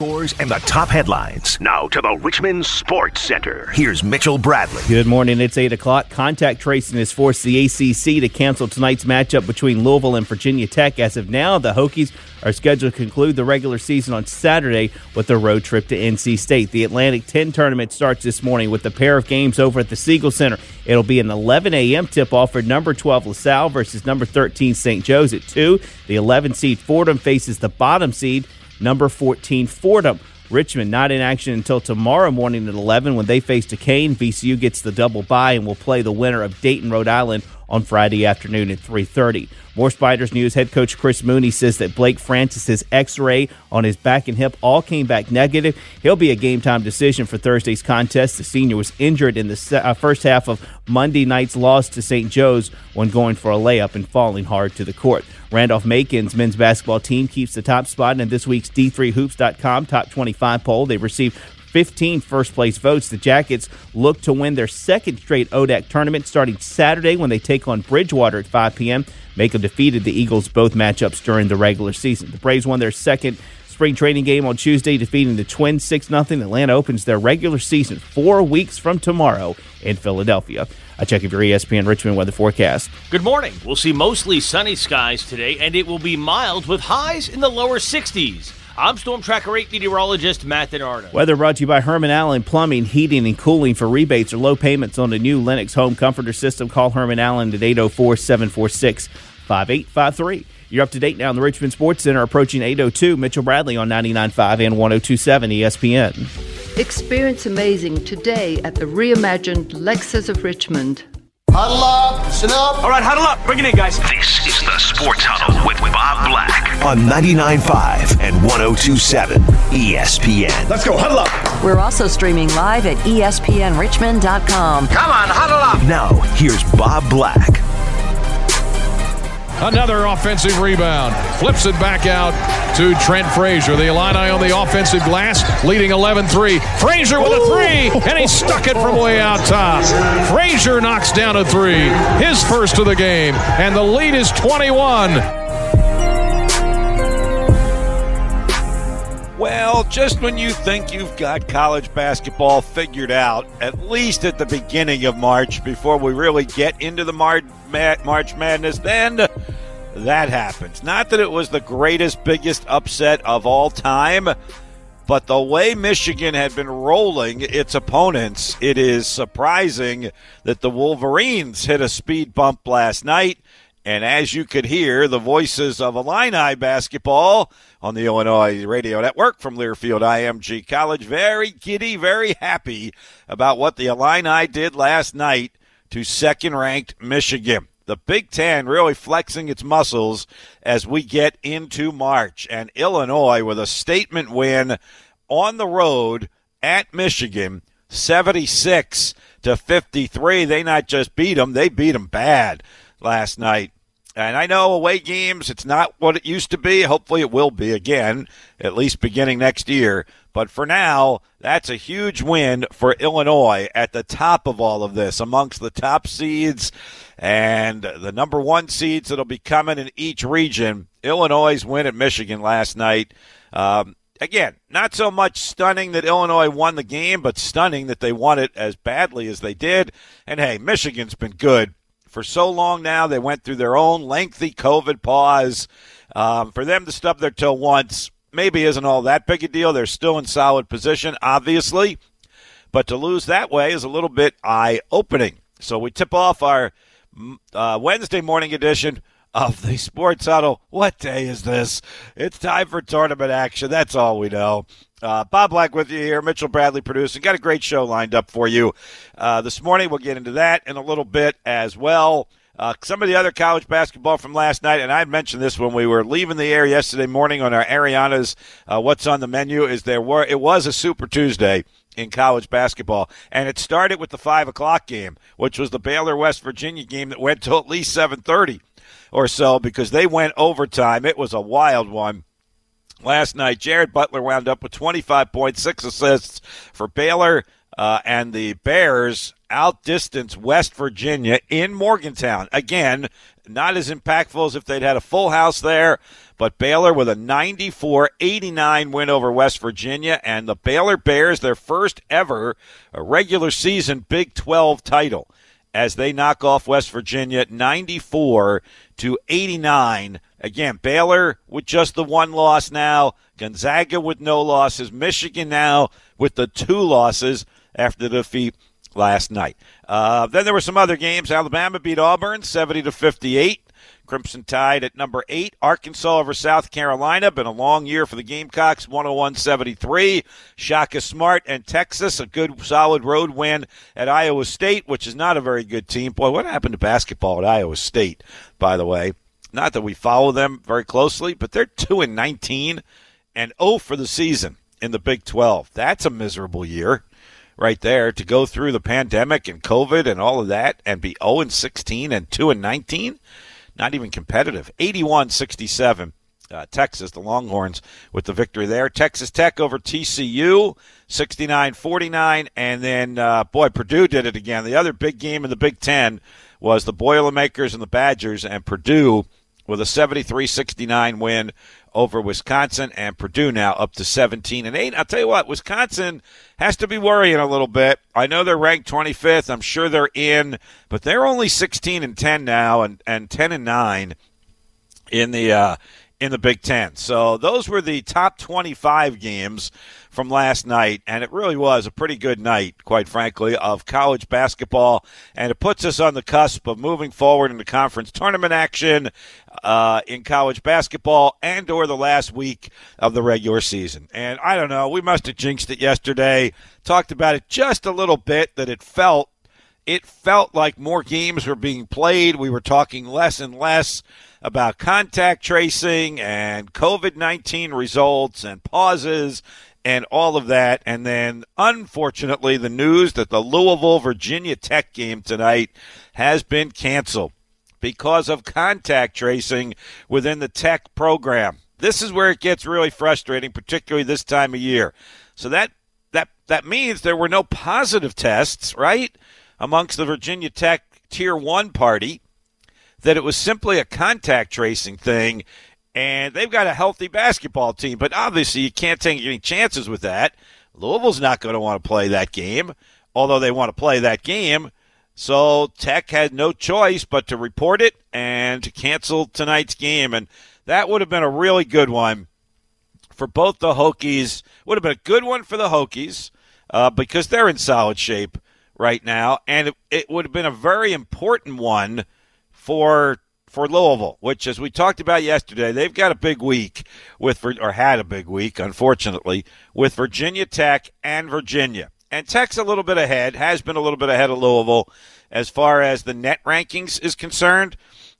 Scores and the top headlines. Now to the Richmond Sports Center. Here's Mitchell Bradley. Good morning. It's 8 o'clock. Contact tracing has forced the ACC to cancel tonight's matchup between Louisville and Virginia Tech. As of now, the Hokies are scheduled to conclude the regular season on Saturday with a road trip to NC State. The Atlantic 10 tournament starts this morning with a pair of games over at the Siegel Center. It'll be an 11 a.m. tip off for number 12 LaSalle versus number 13 St. Joe's at 2. The 11 seed Fordham faces the bottom seed number 14 Fordham. Richmond not in action until tomorrow morning at 11 when they face Duquesne. VCU gets the double bye and will play the winner of Dayton, Rhode Island on Friday afternoon at 3:30. More Spiders news. Head coach Chris Mooney says that Blake Francis's X-ray on his back and hip all came back negative. He'll be a game time decision for Thursday's contest. The senior was injured in the uh, first half of Monday night's loss to St. Joe's when going for a layup and falling hard to the court. Randolph Macon's men's basketball team keeps the top spot in this week's D3Hoops.com top 25 poll. They received 15 first place votes. The Jackets look to win their second straight ODAC tournament starting Saturday when they take on Bridgewater at 5 p.m. Macon defeated the Eagles both matchups during the regular season. The Braves won their second spring training game on Tuesday, defeating the Twins 6 0. Atlanta opens their regular season four weeks from tomorrow in Philadelphia. I check your ESPN Richmond weather forecast. Good morning. We'll see mostly sunny skies today, and it will be mild with highs in the lower 60s. I'm Storm Tracker 8 meteorologist Matt DiNardo. Weather brought to you by Herman Allen Plumbing, Heating, and Cooling. For rebates or low payments on the new Lennox Home Comforter System, call Herman Allen at 804 746 5853. You're up to date now in the Richmond Sports Center, approaching 802. Mitchell Bradley on 99.5 and 1027 ESPN. Experience amazing today at the reimagined Lexus of Richmond. Huddle up, listen up. All right, huddle up. Bring it in, guys. This is the Sports Huddle with Bob Black on 99.5 and 1027 ESPN. Let's go, huddle up. We're also streaming live at ESPNRichmond.com. Come on, huddle up. Now, here's Bob Black. Another offensive rebound. Flips it back out to Trent Frazier. The Illini on the offensive glass, leading 11 3. Frazier with a three, and he stuck it from way out top. Frazier knocks down a three, his first of the game, and the lead is 21. Well, just when you think you've got college basketball figured out, at least at the beginning of March, before we really get into the Mar- Ma- March Madness, then that happens. Not that it was the greatest, biggest upset of all time, but the way Michigan had been rolling its opponents, it is surprising that the Wolverines hit a speed bump last night. And as you could hear, the voices of Illini basketball on the Illinois Radio Network from Learfield IMG College, very giddy, very happy about what the Illini did last night to second ranked Michigan. The Big Ten really flexing its muscles as we get into March. And Illinois with a statement win on the road at Michigan, 76 to 53. They not just beat them, they beat them bad last night. And I know away games, it's not what it used to be. Hopefully, it will be again, at least beginning next year. But for now, that's a huge win for Illinois at the top of all of this, amongst the top seeds and the number one seeds that'll be coming in each region. Illinois' win at Michigan last night. Um, again, not so much stunning that Illinois won the game, but stunning that they won it as badly as they did. And hey, Michigan's been good for so long now. They went through their own lengthy COVID pause. Um, for them to stub their toe once maybe isn't all that big a deal. They're still in solid position, obviously. But to lose that way is a little bit eye opening. So we tip off our uh, Wednesday morning edition of the Sports Huddle. What day is this? It's time for tournament action. That's all we know. Uh, Bob Black with you here. Mitchell Bradley producing. Got a great show lined up for you uh, this morning. We'll get into that in a little bit as well. Uh, some of the other college basketball from last night, and I mentioned this when we were leaving the air yesterday morning on our Ariana's uh, What's on the Menu. Is there were it was a Super Tuesday in college basketball, and it started with the five o'clock game, which was the Baylor West Virginia game that went till at least seven thirty or so because they went overtime. It was a wild one last night. Jared Butler wound up with 25 points, six assists for Baylor. uh, and the Bears outdistanced West Virginia in Morgantown. Again, not as impactful as if they'd had a full house there, but Baylor with a 94 89 win over West Virginia, and the Baylor Bears, their first ever regular season Big 12 title as they knock off West Virginia 94 to 89. Again, Baylor with just the one loss now, Gonzaga with no losses, Michigan now with the two losses after the defeat last night. Uh, then there were some other games. Alabama beat Auburn 70 to 58. Crimson Tide at number eight. Arkansas over South Carolina. Been a long year for the Gamecocks, 101 73. Shaka Smart and Texas, a good solid road win at Iowa State, which is not a very good team. Boy, what happened to basketball at Iowa State, by the way? Not that we follow them very closely, but they're 2 and 19 and 0 for the season in the Big 12. That's a miserable year right there to go through the pandemic and COVID and all of that and be 0 and 16 and 2 and 19 not even competitive. 81 67. Uh, Texas, the Longhorns, with the victory there. Texas Tech over TCU, 69 49. And then, uh, boy, Purdue did it again. The other big game in the Big Ten was the Boilermakers and the Badgers, and Purdue with a 73 69 win over Wisconsin, and Purdue now up to 17 and 8. I'll tell you what, Wisconsin has to be worrying a little bit. I know they're ranked 25th. I'm sure they're in, but they're only 16 and 10 now, and, and 10 and 9 in the uh, in the Big Ten. So those were the top 25 games from last night, and it really was a pretty good night, quite frankly, of college basketball, and it puts us on the cusp of moving forward into conference tournament action uh, in college basketball and or the last week of the regular season. And I don't know, we must have jinxed it yesterday. Talked about it just a little bit that it felt it felt like more games were being played. We were talking less and less about contact tracing and COVID 19 results and pauses and all of that. And then, unfortunately, the news that the Louisville Virginia Tech game tonight has been canceled because of contact tracing within the Tech program. This is where it gets really frustrating, particularly this time of year. So that that that means there were no positive tests, right, amongst the Virginia Tech Tier One party. That it was simply a contact tracing thing, and they've got a healthy basketball team. But obviously, you can't take any chances with that. Louisville's not going to want to play that game, although they want to play that game. So Tech had no choice but to report it and to cancel tonight's game. And that would have been a really good one for both the Hokies. Would have been a good one for the Hokies uh, because they're in solid shape right now. And it, it would have been a very important one for for Louisville, which, as we talked about yesterday, they've got a big week with, or had a big week, unfortunately, with Virginia Tech and Virginia. And Tech's a little bit ahead, has been a little bit ahead of Louisville as far as the net rankings is concerned.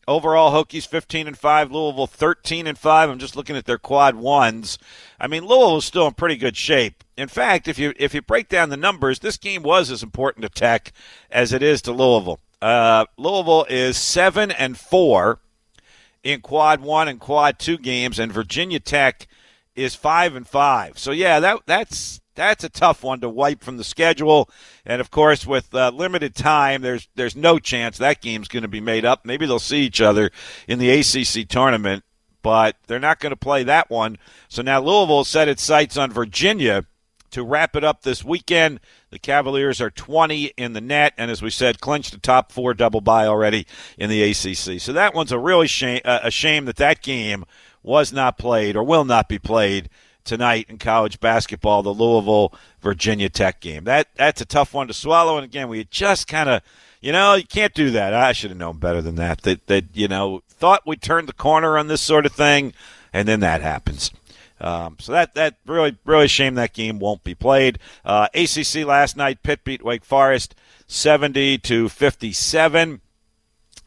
Overall, Hokies 15 and 5, Louisville 13 and 5. I'm just looking at their quad ones. I mean, Louisville's still in pretty good shape. In fact, if you if you break down the numbers, this game was as important to Tech as it is to Louisville. Uh, Louisville is 7 and 4 in quad 1 and quad 2 games and Virginia Tech is 5 and 5. So yeah, that that's that's a tough one to wipe from the schedule. And of course, with uh, limited time, there's there's no chance that game's going to be made up. Maybe they'll see each other in the ACC tournament, but they're not going to play that one. So now Louisville set its sights on Virginia to wrap it up this weekend. The Cavaliers are 20 in the net, and as we said, clinched the top four double bye already in the ACC. So that one's a really shame, uh, a shame that that game was not played or will not be played tonight in college basketball, the Louisville Virginia Tech game. That that's a tough one to swallow. And again, we just kind of, you know, you can't do that. I should have known better than that. That that you know thought we turned the corner on this sort of thing, and then that happens. Um, so that that really really shame that game won't be played. Uh, ACC last night, Pitt beat Wake Forest seventy to fifty seven.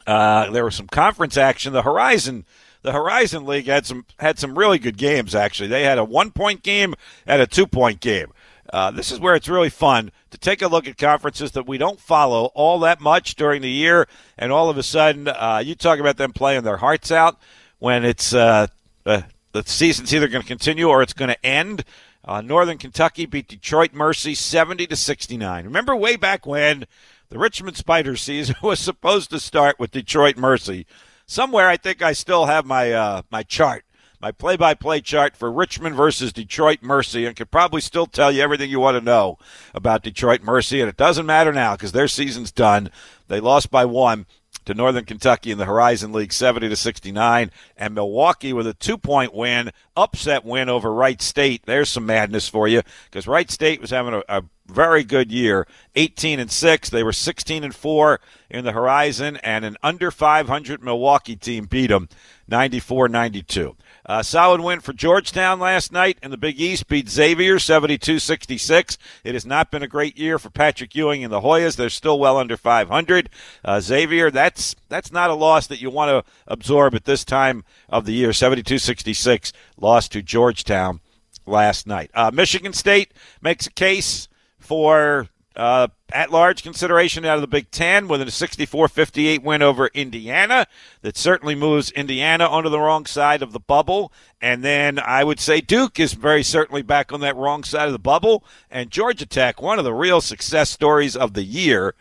Uh, there was some conference action. The Horizon the Horizon League had some had some really good games. Actually, they had a one point game and a two point game. Uh, this is where it's really fun to take a look at conferences that we don't follow all that much during the year, and all of a sudden, uh, you talk about them playing their hearts out when it's uh, uh the season's either going to continue or it's going to end. Uh, Northern Kentucky beat Detroit Mercy 70 to 69. Remember way back when the Richmond Spider season was supposed to start with Detroit Mercy. Somewhere I think I still have my uh, my chart, my play-by-play chart for Richmond versus Detroit Mercy, and could probably still tell you everything you want to know about Detroit Mercy. And it doesn't matter now because their season's done. They lost by one to Northern Kentucky in the Horizon League 70 to 69 and Milwaukee with a 2-point win, upset win over Wright State. There's some madness for you because Wright State was having a, a very good year, 18 and 6. They were 16 and 4 in the Horizon and an under 500 Milwaukee team beat them 94-92. Uh, solid win for Georgetown last night in the Big East, beat Xavier 72 66. It has not been a great year for Patrick Ewing and the Hoyas. They're still well under 500. Uh, Xavier, that's that's not a loss that you want to absorb at this time of the year. 72 66 lost to Georgetown last night. Uh, Michigan State makes a case for uh, at large consideration out of the Big Ten with a 64 58 win over Indiana. That certainly moves Indiana onto the wrong side of the bubble. And then I would say Duke is very certainly back on that wrong side of the bubble. And Georgia Tech, one of the real success stories of the year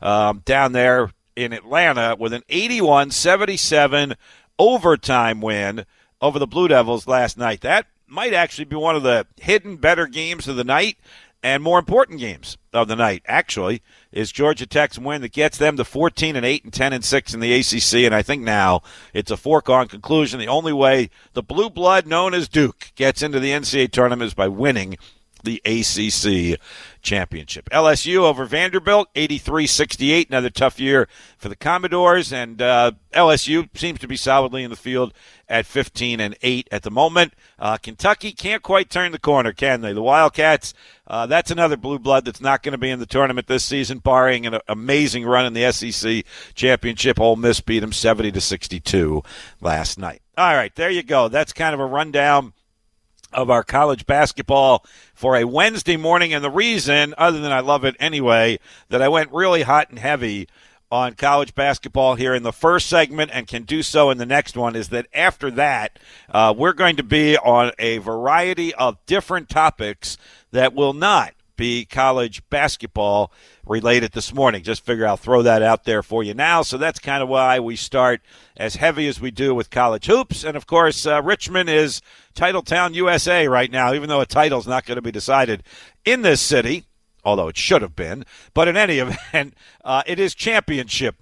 um, down there in Atlanta with an 81 77 overtime win over the Blue Devils last night. That might actually be one of the hidden better games of the night and more important games of the night actually is Georgia Tech's win that gets them to 14 and 8 and 10 and 6 in the ACC and I think now it's a foregone conclusion. The only way the blue blood known as Duke gets into the NCAA tournament is by winning the ACC championship. LSU over Vanderbilt, 83-68. Another tough year for the Commodores, and uh, LSU seems to be solidly in the field at 15 and 8 at the moment. Uh, Kentucky can't quite turn the corner, can they? The Wildcats. Uh, that's another blue blood that's not going to be in the tournament this season, barring an amazing run in the SEC championship. Ole Miss beat them 70 to 62 last night. All right, there you go. That's kind of a rundown of our college basketball for a Wednesday morning. And the reason, other than I love it anyway, that I went really hot and heavy on college basketball here in the first segment and can do so in the next one is that after that, uh, we're going to be on a variety of different topics that will not be college basketball related this morning. Just figure I'll throw that out there for you now. So that's kind of why we start as heavy as we do with college hoops. And of course, uh, Richmond is Titletown USA right now, even though a title's not going to be decided in this city, although it should have been. But in any event, uh, it is championship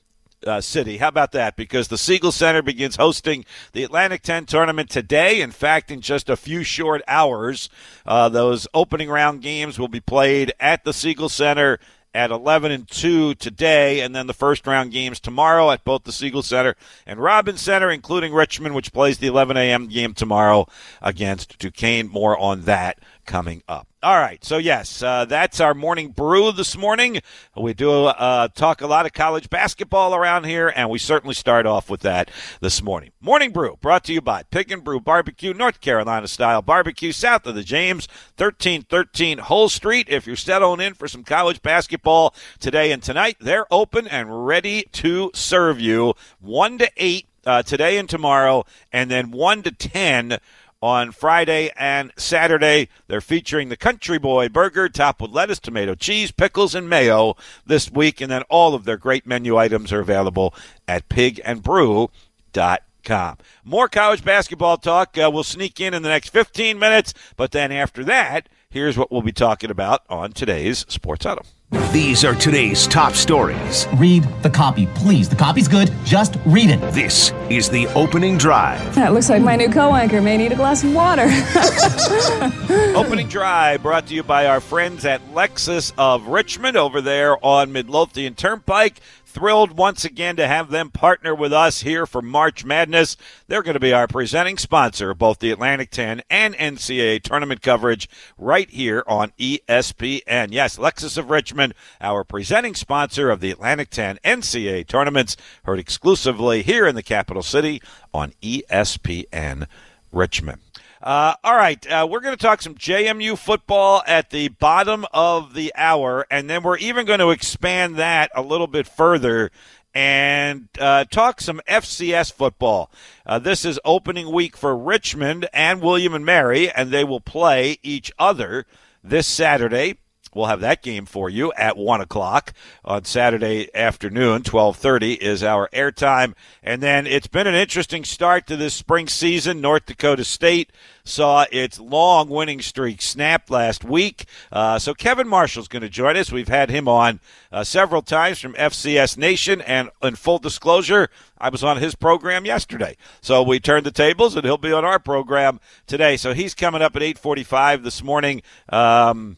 uh, City. How about that? Because the Siegel Center begins hosting the Atlantic 10 tournament today. In fact, in just a few short hours, uh, those opening round games will be played at the Siegel Center at 11 and 2 today, and then the first round games tomorrow at both the Siegel Center and Robins Center, including Richmond, which plays the 11 a.m. game tomorrow against Duquesne. More on that coming up. All right, so yes, uh, that's our morning brew this morning. We do uh, talk a lot of college basketball around here, and we certainly start off with that this morning. Morning brew brought to you by Pig and Brew Barbecue, North Carolina style barbecue, south of the James, 1313 Hull Street. If you're settling in for some college basketball today and tonight, they're open and ready to serve you 1 to 8 uh, today and tomorrow, and then 1 to 10 on Friday and Saturday. They're featuring the Country Boy Burger, topped with lettuce, tomato, cheese, pickles, and mayo this week. And then all of their great menu items are available at pigandbrew.com. More college basketball talk uh, will sneak in in the next 15 minutes, but then after that, here's what we'll be talking about on today's Sports Huddle. These are today's top stories. Read the copy, please. The copy's good. Just read it. This is the opening drive. That looks like my new co anchor may need a glass of water. opening drive brought to you by our friends at Lexus of Richmond over there on Midlothian Turnpike thrilled once again to have them partner with us here for March Madness. They're going to be our presenting sponsor of both the Atlantic 10 and NCAA tournament coverage right here on ESPN. Yes, Lexus of Richmond, our presenting sponsor of the Atlantic 10 NCAA tournaments, heard exclusively here in the capital city on ESPN Richmond. Uh, all right, uh, we're going to talk some JMU football at the bottom of the hour, and then we're even going to expand that a little bit further and uh, talk some FCS football. Uh, this is opening week for Richmond and William and Mary, and they will play each other this Saturday. We'll have that game for you at one o'clock on Saturday afternoon. Twelve thirty is our airtime, and then it's been an interesting start to this spring season. North Dakota State saw its long winning streak snapped last week. Uh, so Kevin Marshall's going to join us. We've had him on uh, several times from FCS Nation, and in full disclosure, I was on his program yesterday. So we turned the tables, and he'll be on our program today. So he's coming up at eight forty-five this morning. Um,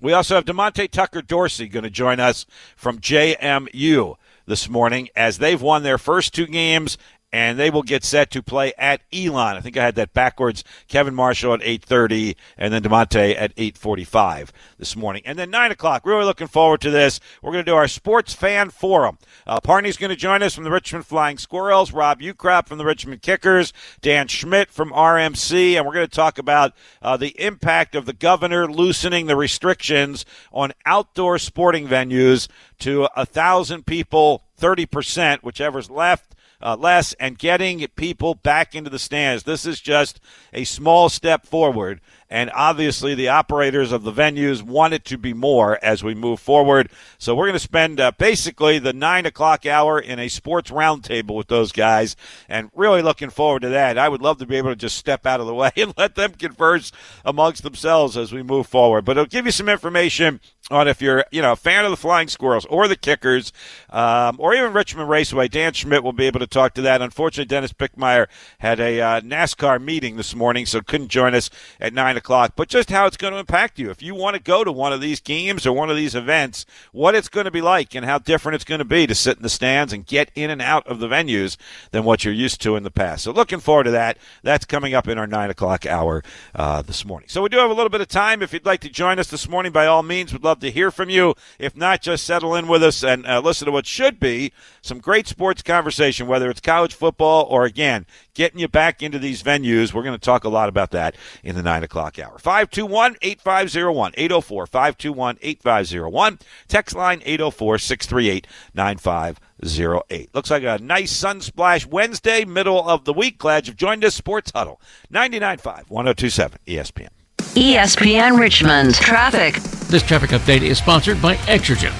we also have Demonte Tucker Dorsey going to join us from JMU this morning as they've won their first two games and they will get set to play at Elon. I think I had that backwards. Kevin Marshall at 8.30 and then DeMonte at 8.45 this morning. And then 9 o'clock. Really looking forward to this. We're going to do our Sports Fan Forum. Uh, Parney's going to join us from the Richmond Flying Squirrels, Rob Ukrop from the Richmond Kickers, Dan Schmidt from RMC, and we're going to talk about uh, the impact of the governor loosening the restrictions on outdoor sporting venues to a thousand people, 30%, whichever's left uh, less and getting people back into the stands. This is just a small step forward. And obviously, the operators of the venues want it to be more as we move forward. So, we're going to spend uh, basically the nine o'clock hour in a sports roundtable with those guys and really looking forward to that. I would love to be able to just step out of the way and let them converse amongst themselves as we move forward. But it'll give you some information on if you're, you know, a fan of the Flying Squirrels or the Kickers um, or even Richmond Raceway. Dan Schmidt will be able to talk to that. Unfortunately, Dennis Bickmeier had a uh, NASCAR meeting this morning, so couldn't join us at 9 o'clock. But just how it's going to impact you. If you want to go to one of these games or one of these events, what it's going to be like and how different it's going to be to sit in the stands and get in and out of the venues than what you're used to in the past. So looking forward to that. That's coming up in our 9 o'clock hour uh, this morning. So we do have a little bit of time. If you'd like to join us this morning, by all means, we'd love to hear from you. If not, just settle in with us and uh, listen to what should be some great sports conversation, whether it's college football or, again, getting you back into these venues. We're going to talk a lot about that in the 9 o'clock hour. 521 8501 804 521 8501. Text line 804 638 9508. Looks like a nice sunsplash Wednesday, middle of the week. Glad you've joined us. Sports Huddle 99.5 1027 ESPN. ESPN Richmond Traffic. This traffic update is sponsored by Exergen.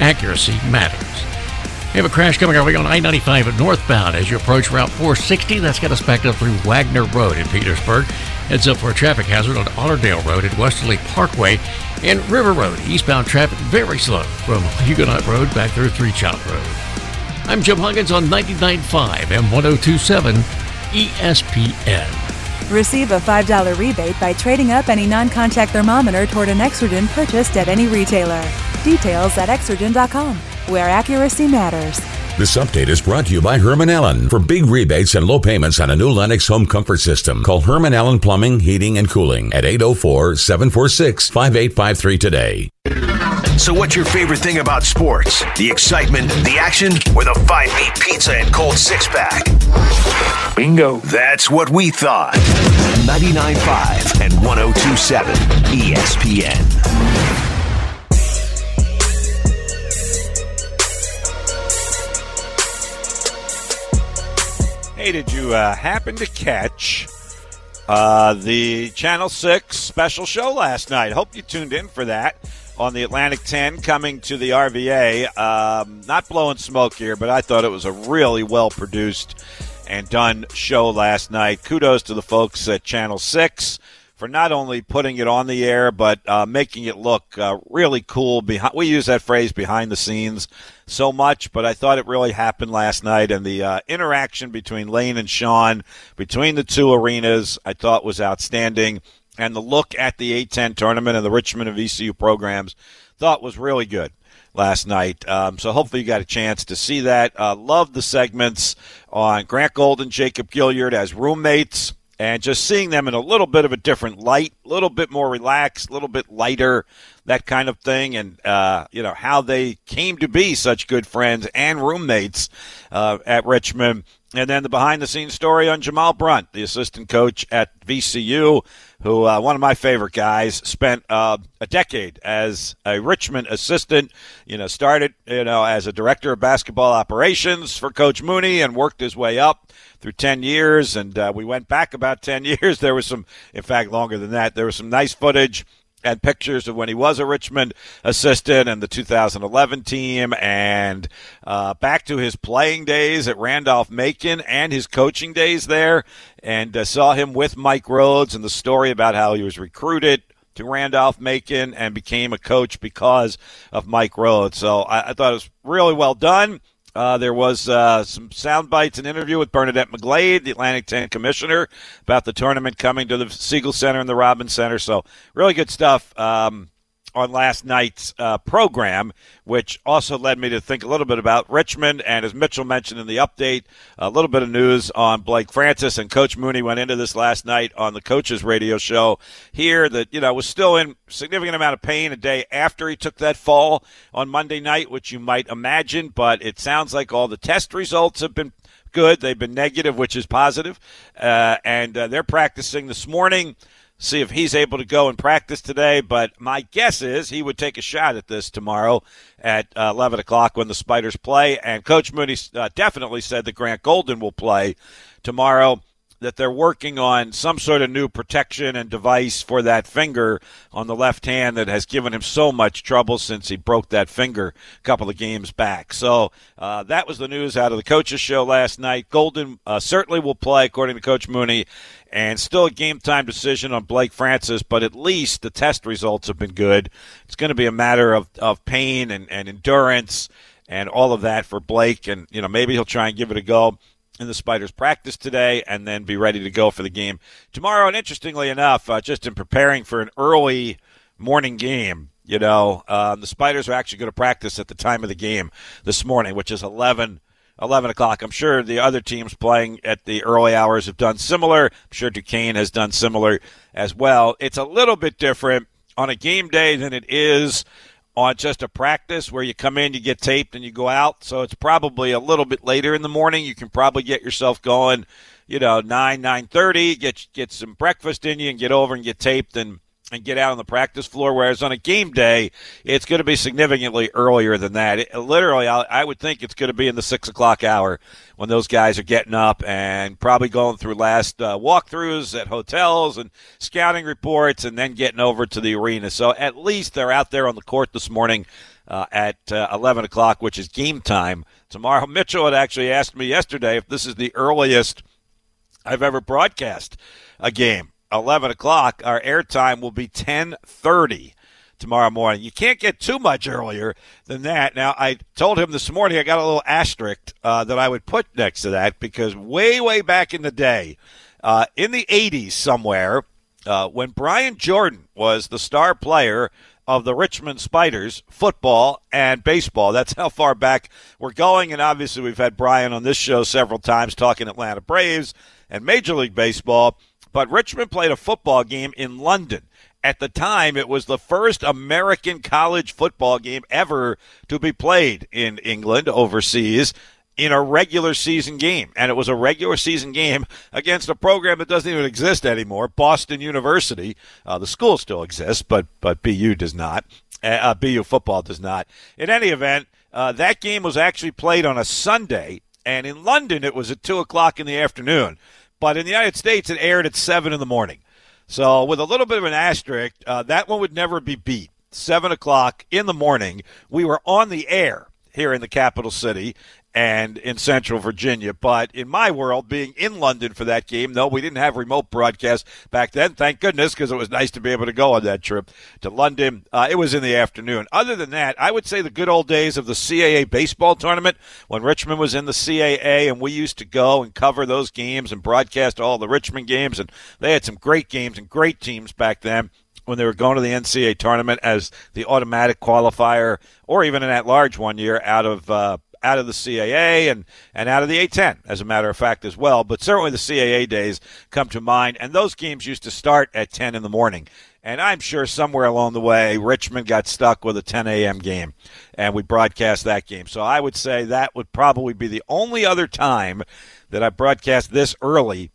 Accuracy matters. We have a crash coming our way on I 95 northbound as you approach Route 460. That's got us backed up through Wagner Road in Petersburg. Heads up for a traffic hazard on Allerdale Road at Westerly Parkway and River Road. Eastbound traffic very slow from Huguenot Road back through Three Chop Road. I'm Jim Huggins on 99.5 and 1027 ESPN. Receive a $5 rebate by trading up any non contact thermometer toward an Exergen purchased at any retailer. Details at Exergen.com, where accuracy matters. This update is brought to you by Herman Allen. For big rebates and low payments on a new Lennox home comfort system, call Herman Allen Plumbing, Heating, and Cooling at 804 746 5853 today. So, what's your favorite thing about sports? The excitement, the action, or the five meat pizza and cold six pack? Bingo. That's what we thought. 99.5 and 1027 ESPN. Hey, did you uh, happen to catch uh, the Channel 6 special show last night? Hope you tuned in for that on the Atlantic 10 coming to the RVA. Um, not blowing smoke here, but I thought it was a really well produced and done show last night. Kudos to the folks at Channel 6 for not only putting it on the air, but uh, making it look uh, really cool. Behind, we use that phrase behind the scenes so much, but I thought it really happened last night. And the uh, interaction between Lane and Sean, between the two arenas, I thought was outstanding. And the look at the A10 tournament and the Richmond and VCU programs, thought was really good last night. Um, so hopefully you got a chance to see that. Uh, love the segments on Grant Golden, Jacob Gilyard as roommates and just seeing them in a little bit of a different light, a little bit more relaxed, a little bit lighter, that kind of thing, and uh, you know how they came to be such good friends and roommates uh, at Richmond. And then the behind the scenes story on Jamal Brunt, the assistant coach at VCU, who uh, one of my favorite guys, spent uh, a decade as a Richmond assistant. You know, started you know as a director of basketball operations for Coach Mooney and worked his way up through 10 years. And uh, we went back about 10 years. There was some, in fact, longer than that. There was some nice footage and pictures of when he was a Richmond assistant and the 2011 team, and uh, back to his playing days at Randolph Macon and his coaching days there, and uh, saw him with Mike Rhoades and the story about how he was recruited to Randolph Macon and became a coach because of Mike Rhoades. So I, I thought it was really well done. Uh, there was uh, some sound bites and interview with Bernadette McGlade, the Atlantic 10 commissioner, about the tournament coming to the Siegel Center and the Robins Center. So, really good stuff. Um, on last night's uh, program, which also led me to think a little bit about Richmond. And as Mitchell mentioned in the update, a little bit of news on Blake Francis and Coach Mooney went into this last night on the coaches radio show here that, you know, was still in significant amount of pain a day after he took that fall on Monday night, which you might imagine, but it sounds like all the test results have been good. They've been negative, which is positive. Uh, and uh, they're practicing this morning see if he's able to go and practice today. But my guess is he would take a shot at this tomorrow at uh, 11 o'clock when the Spiders play. And Coach Mooney uh, definitely said that Grant Golden will play tomorrow that they're working on some sort of new protection and device for that finger on the left hand that has given him so much trouble since he broke that finger a couple of games back. So uh, that was the news out of the coaches' show last night. Golden uh, certainly will play, according to Coach Mooney, and still a game time decision on Blake Francis, but at least the test results have been good. It's going to be a matter of, of pain and, and endurance and all of that for Blake, and you know maybe he'll try and give it a go in the Spiders practice today and then be ready to go for the game tomorrow. And interestingly enough, uh, just in preparing for an early morning game, you know, uh, the Spiders are actually going to practice at the time of the game this morning, which is 11, 11 o'clock. I'm sure the other teams playing at the early hours have done similar. I'm sure Duquesne has done similar as well. It's a little bit different on a game day than it is on just a practice where you come in, you get taped, and you go out. So it's probably a little bit later in the morning. You can probably get yourself going, you know, nine nine thirty. Get get some breakfast in you and get over and get taped and and get out on the practice floor. Whereas on a game day, it's going to be significantly earlier than that. It, literally, I, I, would think it's going to be in the six o'clock hour when those guys are getting up and probably going through last uh, walkthroughs at hotels and scouting reports, and then getting over to the arena. So at least they're out there on the court this morning. Uh, at uh, 11 o'clock, which is game time tomorrow. Mitchell had actually asked me yesterday if this is the earliest I've ever broadcast a game. 11 o'clock. Our airtime will be 1030 tomorrow morning. You can't get too much earlier than that. Now, I told him this morning I got a little asterisk uh, that I would put next to that because way, way back in the day, uh, in the 80s somewhere, uh, when Brian Jordan was the star player of the Richmond Spiders, football and baseball. That's how far back we're going. And obviously, we've had Brian on this show several times talking Atlanta Braves and Major League Baseball. But Richmond played a football game in London. At the time, it was the first American college football game ever to be played in England overseas in a regular season game. And it was a regular season game against a program that doesn't even exist anymore, Boston University. Uh, the school still exists, but, but BU does not. Uh, uh BU football does not. In any event, uh, that game was actually played on a Sunday, and in London it was at 2 o'clock in the afternoon. But in the United States, it aired at 7 in the morning. So, with a little bit of an asterisk, uh, that one would never be beat. 7 o'clock in the morning, we were on the air here in the capital city, and in Central Virginia. But in my world, being in London for that game, no, we didn't have remote broadcast back then. Thank goodness, because it was nice to be able to go on that trip to London. Uh, it was in the afternoon. Other than that, I would say the good old days of the CAA baseball tournament when Richmond was in the CAA and we used to go and cover those games and broadcast all the Richmond games. And they had some great games and great teams back then when they were going to the NCAA tournament as the automatic qualifier, or even an at-large one year out of uh, out of the CAA and, and out of the A10, as a matter of fact, as well. But certainly the CAA days come to mind. And those games used to start at 10 in the morning. And I'm sure somewhere along the way, Richmond got stuck with a 10 a.m. game, and we broadcast that game. So I would say that would probably be the only other time that I broadcast this early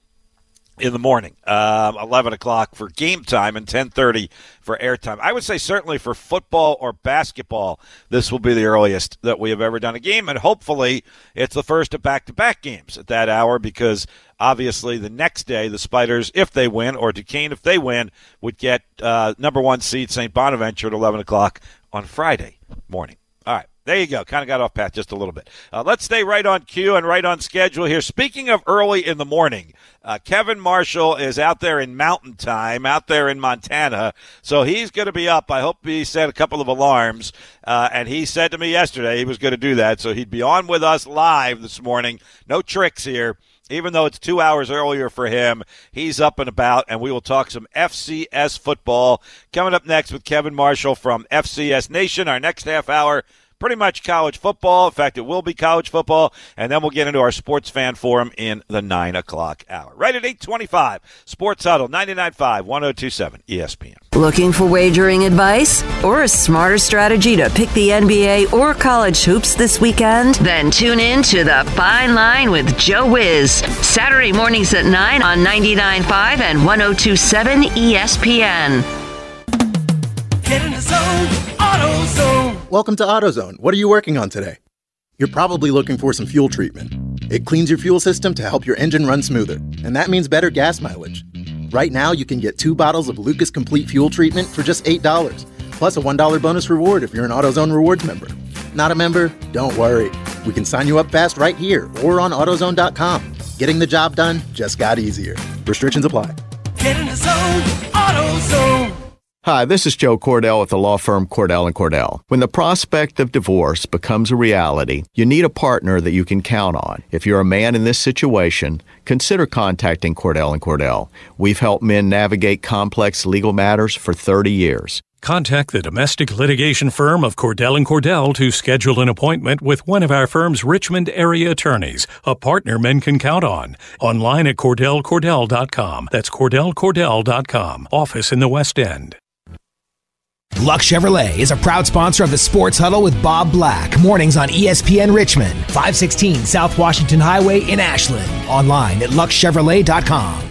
in the morning, um, 11 o'clock for game time and 10:30 for airtime. I would say certainly for football or basketball, this will be the earliest that we have ever done a game, and hopefully it's the first of back-to-back games at that hour because obviously the next day the Spiders, if they win, or Duquesne, if they win, would get uh, number one seed St. Bonaventure at 11 o'clock on Friday morning. All right. There you go. Kind of got off path just a little bit. Uh, let's stay right on cue and right on schedule here. Speaking of early in the morning, uh, Kevin Marshall is out there in mountain time, out there in Montana. So he's going to be up. I hope he set a couple of alarms. Uh, and he said to me yesterday he was going to do that. So he'd be on with us live this morning. No tricks here even though it's two hours earlier for him, he's up and about, and we will talk some FCS football coming up next with Kevin Marshall from FCS Nation. Our next half hour pretty much college football. In fact, it will be college football. And then we'll get into our sports fan forum in the 9 o'clock hour. Right at 825, Sports Huddle, 99.5, 1027, ESPN. Looking for wagering advice or a smarter strategy to pick the NBA or college hoops this weekend? Then tune in to The Fine Line with Joe Wiz. Saturday mornings at 9 on 99.5 and 1027 ESPN. Get in the zone, AutoZone. Welcome to AutoZone. What are you working on today? You're probably looking for some fuel treatment. It cleans your fuel system to help your engine run smoother, and that means better gas mileage. Right now, you can get two bottles of Lucas Complete Fuel Treatment for just $8, plus a $1 bonus reward if you're an AutoZone Rewards member. Not a member? Don't worry. We can sign you up fast right here or on AutoZone.com. Getting the job done just got easier. Restrictions apply. Get in the zone, AutoZone. Hi, this is Joe Cordell with the law firm Cordell and Cordell. When the prospect of divorce becomes a reality, you need a partner that you can count on. If you're a man in this situation, consider contacting Cordell and Cordell. We've helped men navigate complex legal matters for 30 years. Contact the domestic litigation firm of Cordell and Cordell to schedule an appointment with one of our firm's Richmond area attorneys, a partner men can count on. Online at cordellcordell.com. That's cordellcordell.com. Office in the West End. Luck Chevrolet is a proud sponsor of the Sports Huddle with Bob Black. Mornings on ESPN Richmond, 516 South Washington Highway in Ashland. Online at luckchevrolet.com.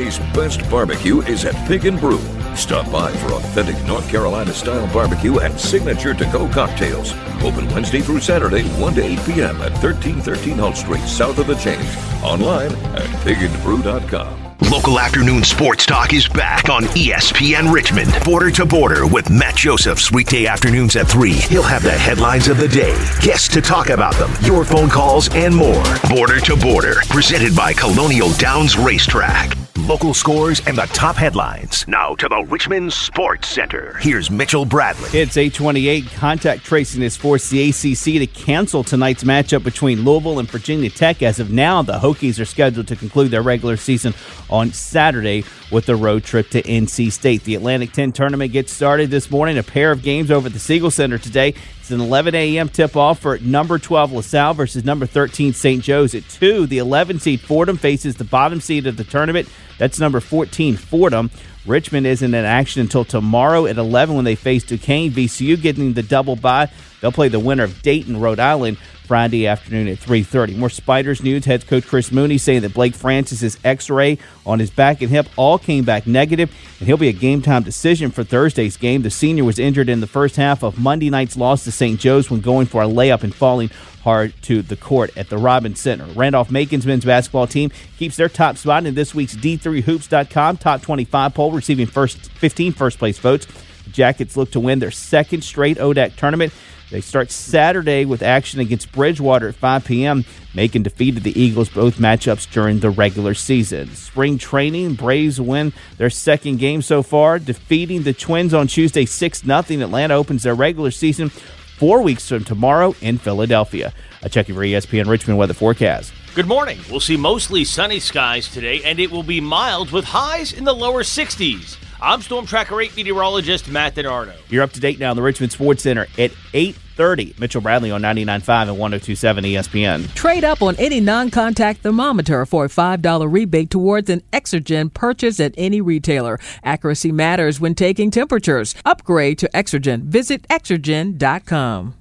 Today's best barbecue is at Pig and Brew. Stop by for authentic North Carolina style barbecue and signature to go cocktails. Open Wednesday through Saturday, 1 to 8 p.m. at 1313 Hull Street, south of the James. Online at pigandbrew.com. Local afternoon sports talk is back on ESPN Richmond. Border to border with Matt Josephs weekday afternoons at 3. He'll have the headlines of the day, guests to talk about them, your phone calls, and more. Border to border, presented by Colonial Downs Racetrack. Local scores and the top headlines. Now to the Richmond Sports Center. Here's Mitchell Bradley. It's 828. Contact tracing has forced the ACC to cancel tonight's matchup between Louisville and Virginia Tech. As of now, the Hokies are scheduled to conclude their regular season on Saturday with a road trip to NC State. The Atlantic 10 tournament gets started this morning. A pair of games over at the Siegel Center today. It's an 11 a.m. tip off for number 12 LaSalle versus number 13 St. Joe's. At 2, the 11 seed Fordham faces the bottom seed of the tournament. That's number 14 Fordham. Richmond isn't in action until tomorrow at 11 when they face Duquesne. VCU getting the double bye. They'll play the winner of Dayton, Rhode Island Friday afternoon at 3.30. More Spiders news. Head coach Chris Mooney saying that Blake Francis's x-ray on his back and hip all came back negative, and he'll be a game-time decision for Thursday's game. The senior was injured in the first half of Monday night's loss to St. Joe's when going for a layup and falling hard to the court at the Robins Center. Randolph Macon's men's basketball team keeps their top spot in this week's D3Hoops.com top 25 poll, receiving first 15 first place votes. Jackets look to win their second straight ODAC tournament. They start Saturday with action against Bridgewater at 5 p.m. Macon defeated the Eagles both matchups during the regular season. Spring training, Braves win their second game so far, defeating the Twins on Tuesday 6 0. Atlanta opens their regular season four weeks from tomorrow in Philadelphia. A check of your ESPN Richmond weather forecast. Good morning. We'll see mostly sunny skies today, and it will be mild with highs in the lower 60s. I'm Storm Tracker 8 meteorologist Matt DiNardo. You're up to date now in the Richmond Sports Center at 8:30. Mitchell Bradley on 99.5 and 102.7 ESPN. Trade up on any non-contact thermometer for a $5 rebate towards an Exergen purchase at any retailer. Accuracy matters when taking temperatures. Upgrade to Exergen. Visit Exergen.com.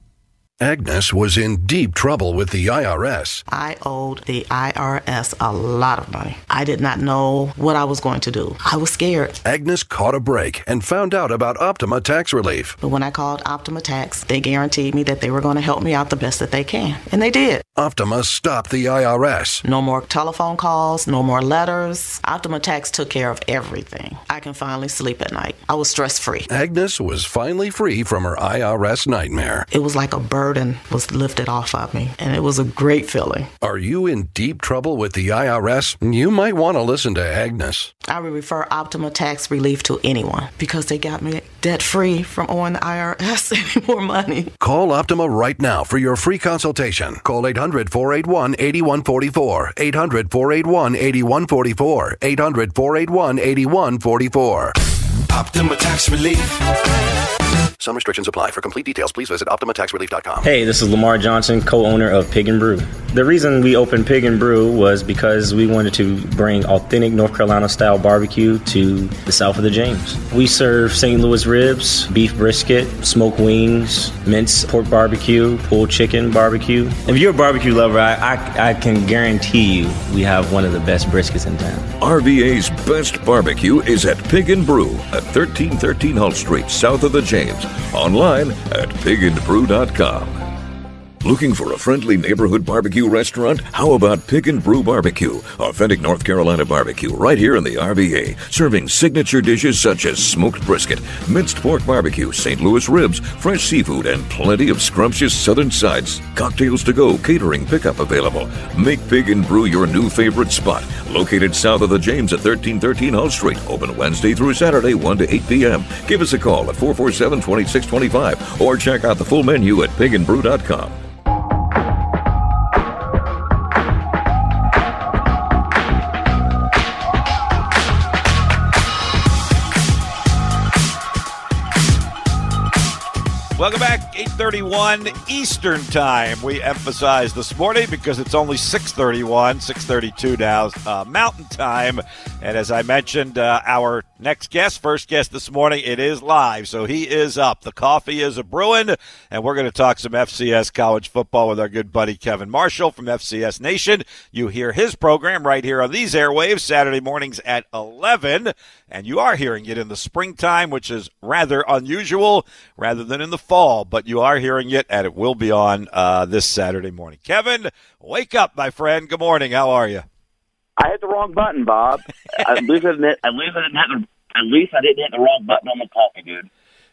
Agnes was in deep trouble with the IRS. I owed the IRS a lot of money. I did not know what I was going to do. I was scared. Agnes caught a break and found out about Optima Tax Relief. But when I called Optima Tax, they guaranteed me that they were going to help me out the best that they can. And they did. Optima stopped the IRS. No more telephone calls, no more letters. Optima Tax took care of everything. I can finally sleep at night. I was stress free. Agnes was finally free from her IRS nightmare. It was like a burden was lifted off of me, and it was a great feeling. Are you in deep trouble with the IRS? You might want to listen to Agnes. I would refer Optima Tax Relief to anyone because they got me debt free from owing the IRS any more money. Call Optima right now for your free consultation. Call 800 481 8144. 800 481 8144. 800 481 8144. Optima Tax Relief. Some restrictions apply. For complete details, please visit OptimaTaxRelief.com. Hey, this is Lamar Johnson, co-owner of Pig and Brew. The reason we opened Pig and Brew was because we wanted to bring authentic North Carolina style barbecue to the south of the James. We serve St. Louis ribs, beef brisket, smoked wings, minced pork barbecue, pulled chicken barbecue. If you're a barbecue lover, I, I, I can guarantee you we have one of the best briskets in town. RVA's best barbecue is at Pig and Brew at 1313 Hull Street, south of the James. Online at pigandbrew.com. Looking for a friendly neighborhood barbecue restaurant? How about Pig and Brew Barbecue? Authentic North Carolina barbecue right here in the RVA, serving signature dishes such as smoked brisket, minced pork barbecue, St. Louis ribs, fresh seafood, and plenty of scrumptious southern sides. Cocktails to go, catering pickup available. Make Pig and Brew your new favorite spot. Located south of the James at 1313 Hull Street. Open Wednesday through Saturday, 1 to 8 p.m. Give us a call at 447 2625 or check out the full menu at pigandbrew.com. Welcome back, 831 Eastern Time. We emphasize this morning because it's only 631, 632 now, uh, Mountain Time. And as I mentioned, uh, our next guest, first guest this morning, it is live. So he is up. The coffee is a brewing. And we're going to talk some FCS college football with our good buddy Kevin Marshall from FCS Nation. You hear his program right here on these airwaves, Saturday mornings at 11. And you are hearing it in the springtime, which is rather unusual rather than in the fall, but you are hearing it, and it will be on uh, this Saturday morning. Kevin, wake up, my friend. Good morning. How are you? I hit the wrong button, Bob. at least I didn't. At least I didn't hit the, At least I didn't hit the wrong button on the coffee, dude.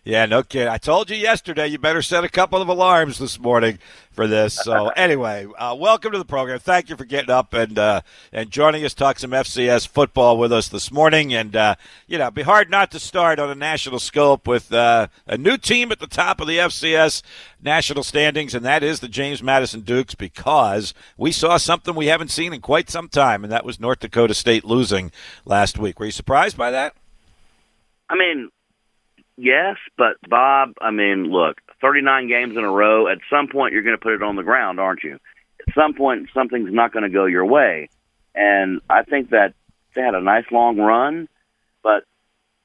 Yeah, no kidding. I told you yesterday you better set a couple of alarms this morning for this. So anyway, uh, welcome to the program. Thank you for getting up and uh, and joining us, talk some FCS football with us this morning. And uh, you know, it'd be hard not to start on a national scope with uh, a new team at the top of the FCS national standings, and that is the James Madison Dukes, because we saw something we haven't seen in quite some time, and that was North Dakota State losing last week. Were you surprised by that? I mean, yes, but Bob, I mean, look, 39 games in a row. At some point, you're going to put it on the ground, aren't you? At some point, something's not going to go your way, and I think that they had a nice long run, but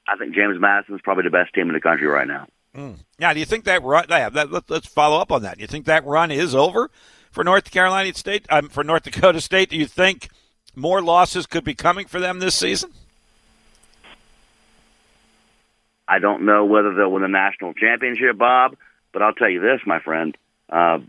I think James Madison's probably the best team in the country right now. Mm. Now, do you think that run? Yeah, that, let, us follow up on that. Do you think that run is over for North Carolina State? Um, for North Dakota State, do you think more losses could be coming for them this season? I don't know whether they'll win the national championship, Bob, but I'll tell you this, my friend. Uh,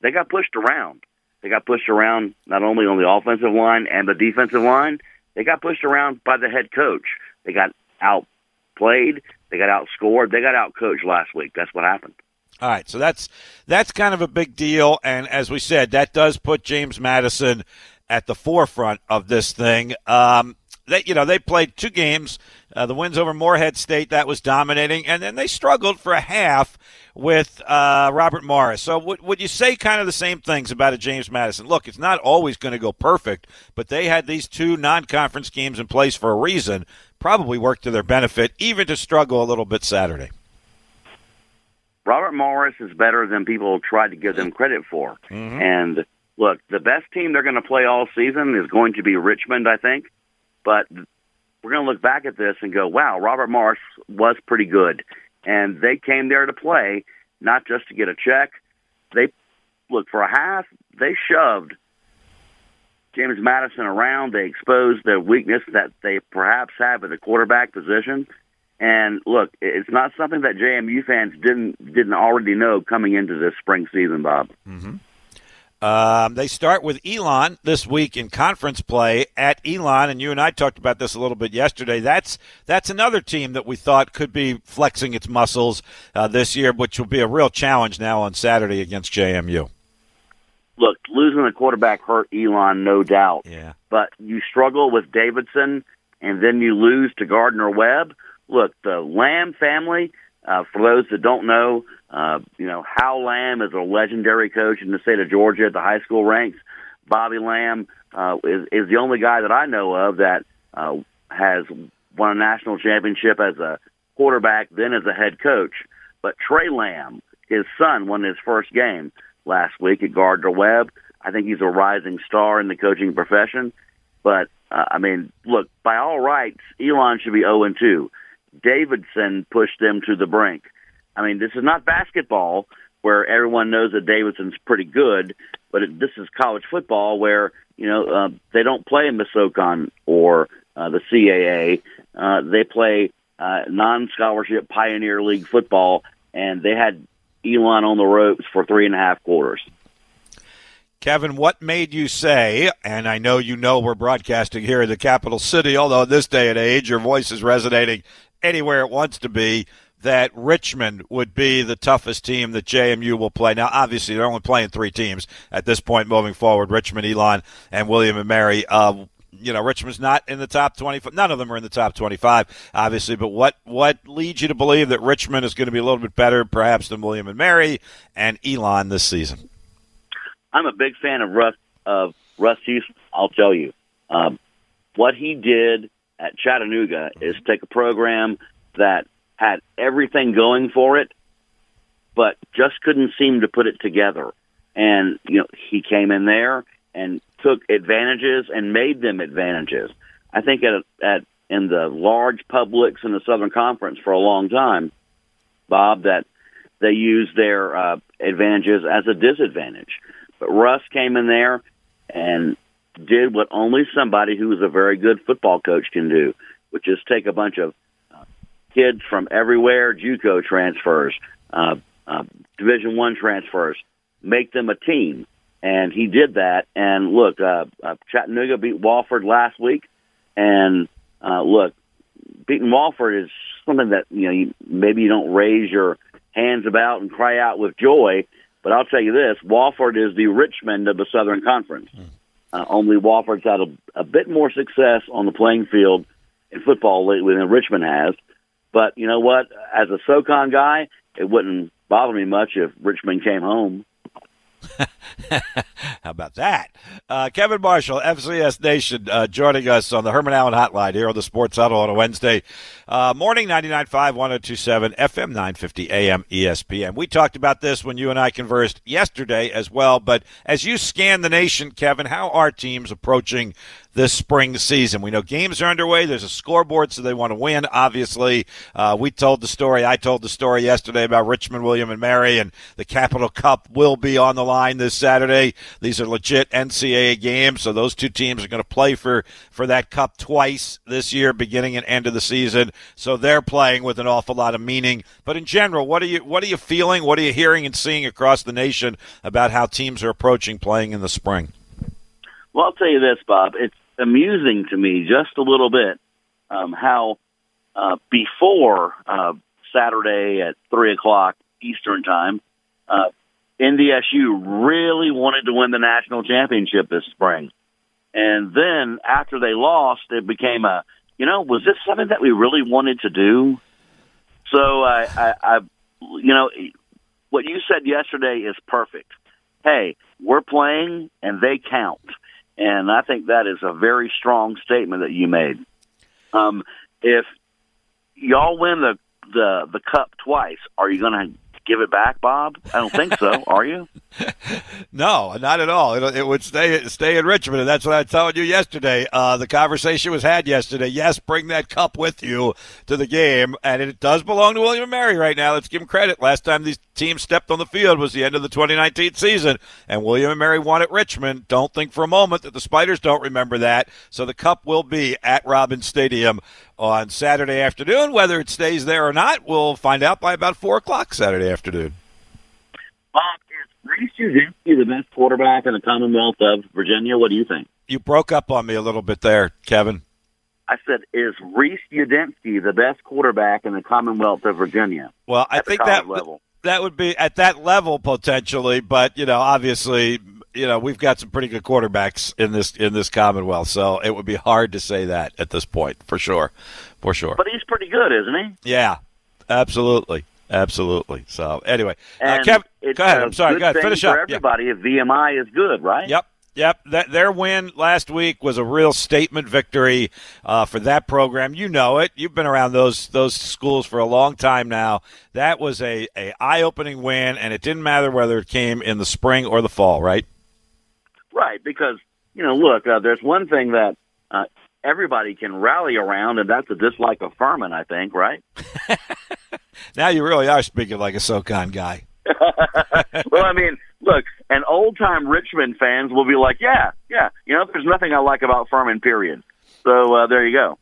they got pushed around. They got pushed around not only on the offensive line and the defensive line, they got pushed around by the head coach. They got outplayed. They got outscored. They got outcoached last week. That's what happened. All right, so that's that's kind of a big deal, and as we said, that does put James Madison at the forefront of this thing. Um, they, you know, they played two games. Uh, the wins over Morehead State that was dominating, and then they struggled for a half with uh, Robert Morris. So would, would you say kind of the same things about a James Madison? Look, it's not always going to go perfect, but they had these two non-conference games in place for a reason. Probably worked to their benefit, even to struggle a little bit Saturday. Robert Morris is better than people tried to give them credit for. Mm-hmm. And look, the best team they're going to play all season is going to be Richmond, I think. But we're going to look back at this and go, wow, Robert Morris was pretty good. And they came there to play, not just to get a check. They, look, for a half, they shoved James Madison around. They exposed the weakness that they perhaps have at the quarterback position. And look, it's not something that JMU fans didn't didn't already know coming into this spring season, Bob. Mm-hmm. Um, they start with Elon this week in conference play at Elon, and you and I talked about this a little bit yesterday. That's that's another team that we thought could be flexing its muscles uh, this year, which will be a real challenge now on Saturday against JMU. Look, losing the quarterback hurt Elon, no doubt. Yeah. But you struggle with Davidson, and then you lose to Gardner Webb look, the Lamb family, uh, for those that don't know, uh, you know, Hal Lamb is a legendary coach in the state of Georgia at the high school ranks. Bobby Lamb uh, is, is the only guy that I know of that uh, has won a national championship as a quarterback, then as a head coach. But Trey Lamb, his son, won his first game last week at Gardner Webb. I think he's a rising star in the coaching profession. But uh, I mean, look, by all rights, Elon should be 0 and 2. Davidson pushed them to the brink. I mean, this is not basketball where everyone knows that Davidson's pretty good, but it, this is college football where you know uh, they don't play in the SoCon or uh, the CAA. Uh, they play uh, non-scholarship Pioneer League football, and they had Elon on the ropes for three and a half quarters. Kevin, what made you say, and I know you know we're broadcasting here in the capital city, although in this day and age your voice is resonating anywhere it wants to be that Richmond would be the toughest team that JMU will play. Now, obviously, they're only playing three teams at this point moving forward Richmond, Elon, and William and Mary. Uh, you know, Richmond's not in the top 25. None of them are in the top 25, obviously. But what, what leads you to believe that Richmond is going to be a little bit better, perhaps, than William and Mary and Elon this season? I'm a big fan of Russ, of Russ Huesman. I'll tell you. Um, what he did at Chattanooga is take a program that had everything going for it, but just couldn't seem to put it together. And you know, he came in there and took advantages and made them advantages. I think at at in the large publics in the Southern Conference for a long time, Bob, that they used their uh, advantages as a disadvantage. But Russ came in there and did what only somebody who is a very good football coach can do, which is take a bunch of kids from everywhere, JUCO transfers, uh, uh, Division One transfers, make them a team, and he did that. And look, uh, uh, Chattanooga beat Wofford last week, and uh, look, beating Wofford is something that you know you, maybe you don't raise your hands about and cry out with joy. But I'll tell you this: Wofford is the Richmond of the Southern Conference. Mm. Uh, only Wofford's had a, a bit more success on the playing field in football lately than Richmond has. But you know what? As a SoCon guy, it wouldn't bother me much if Richmond came home. How about that? Uh, Kevin Marshall, FCS Nation, uh, joining us on the Herman Allen Hotline here on the Sports Huddle on a Wednesday uh, morning, 99.5, 1027, FM 950 AM ESPN. We talked about this when you and I conversed yesterday as well, but as you scan the nation, Kevin, how are teams approaching this spring season. We know games are underway. There's a scoreboard, so they want to win. Obviously, uh, we told the story. I told the story yesterday about Richmond, William, and Mary, and the Capital Cup will be on the line this Saturday. These are legit NCAA games, so those two teams are going to play for for that cup twice this year, beginning and end of the season. So they're playing with an awful lot of meaning. But in general, what are you what are you feeling? What are you hearing and seeing across the nation about how teams are approaching playing in the spring? Well, I'll tell you this, Bob. It's amusing to me just a little bit um, how uh, before uh, Saturday at three o'clock Eastern time, uh, NDSU really wanted to win the national championship this spring, and then after they lost, it became a you know was this something that we really wanted to do? So I, I, I you know, what you said yesterday is perfect. Hey, we're playing and they count. And I think that is a very strong statement that you made. Um, if y'all win the, the, the cup twice, are you going to give it back, Bob? I don't think so. Are you? no, not at all. It, it, would stay stay in Richmond, and that's what I told you yesterday. Uh, the conversation was had yesterday. Yes, bring that cup with you to the game, and it does belong to William and Mary right now. Let's give him credit. Last time these teams stepped on the field was the end of the 2019 season, and William and Mary won at Richmond. Don't think for a moment that the Spiders don't remember that. So the cup will be at Robins Stadium on Saturday afternoon. Whether it stays there or not, we'll find out by about four o'clock Saturday afternoon. Um, Reece Udinski the best quarterback in the Commonwealth of Virginia? What do you think? You broke up on me a little bit there, Kevin. I said, is Reece Udinski the best quarterback in the Commonwealth of Virginia? Well, I think that level? that would be at that level potentially, but you know, obviously, you know, we've got some pretty good quarterbacks in this in this Commonwealth, so it would be hard to say that at this point, for sure, for sure. But he's pretty good, isn't he? Yeah, absolutely. Absolutely. So anyway, uh, Kev, go ahead. I'm sorry. Go ahead. Finish up. For everybody, yeah. if VMI is good, right? Yep. Yep, that, their win last week was a real statement victory uh, for that program. You know it. You've been around those those schools for a long time now. That was a, a eye opening win, and it didn't matter whether it came in the spring or the fall, right? Right, because you know, look, uh, there's one thing that uh, everybody can rally around, and that's a dislike of Furman. I think, right? now you really are speaking like a SoCon guy. well, I mean, look, and old time Richmond fans will be like, yeah, yeah, you know, there's nothing I like about Furman, period. So uh, there you go.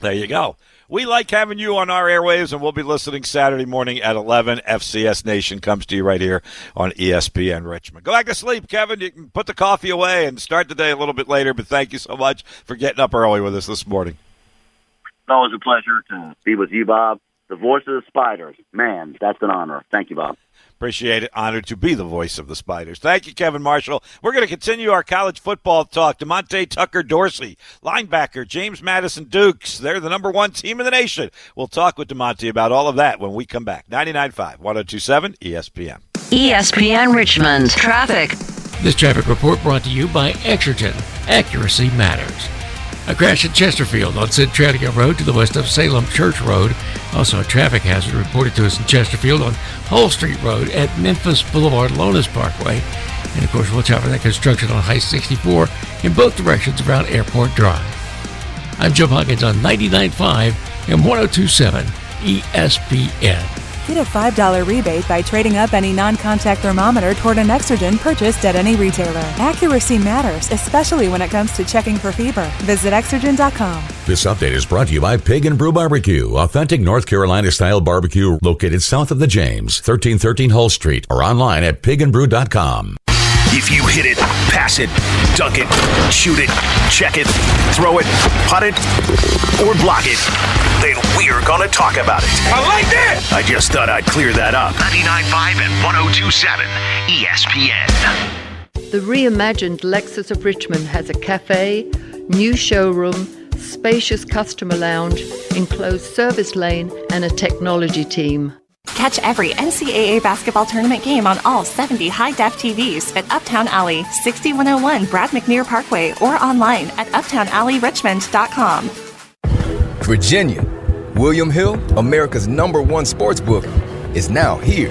There you go. We like having you on our airwaves, and we'll be listening Saturday morning at 11. FCS Nation comes to you right here on ESPN Richmond. Go back to sleep, Kevin. You can put the coffee away and start the day a little bit later, but thank you so much for getting up early with us this morning. It's always a pleasure to be with you, Bob. The voice of the Spiders. Man, that's an honor. Thank you, Bob. Appreciate it. Honored to be the voice of the Spiders. Thank you, Kevin Marshall. We're going to continue our college football talk. Demonte Tucker Dorsey, linebacker, James Madison Dukes. They're the number one team in the nation. We'll talk with Demonte about all of that when we come back. 99.5, 1027 ESPN. ESPN Richmond. Traffic. This traffic report brought to you by Exergen. Accuracy matters. A crash at Chesterfield on Centralia Road to the west of Salem Church Road. Also, a traffic hazard reported to us in Chesterfield on Hull Street Road at Memphis Boulevard Lonas Parkway. And of course, watch out for that construction on High 64 in both directions around Airport Drive. I'm Joe Hawkins on 99.5 and 102.7 ESPN. Get a $5 rebate by trading up any non contact thermometer toward an Exergen purchased at any retailer. Accuracy matters, especially when it comes to checking for fever. Visit Exergen.com. This update is brought to you by Pig and Brew Barbecue, authentic North Carolina style barbecue located south of the James, 1313 Hull Street, or online at pigandbrew.com. If you hit it, pass it, dunk it, shoot it, check it, throw it, putt it, or block it, then we're going to talk about it. I like that! I just thought I'd clear that up. 99.5 and 1027 ESPN. The reimagined Lexus of Richmond has a cafe, new showroom, spacious customer lounge, enclosed service lane, and a technology team. Catch every NCAA basketball tournament game on all 70 high def TVs at Uptown Alley, 6101 Brad McNeer Parkway, or online at uptownalleyrichmond.com. Virginia, William Hill, America's number one sports book, is now here.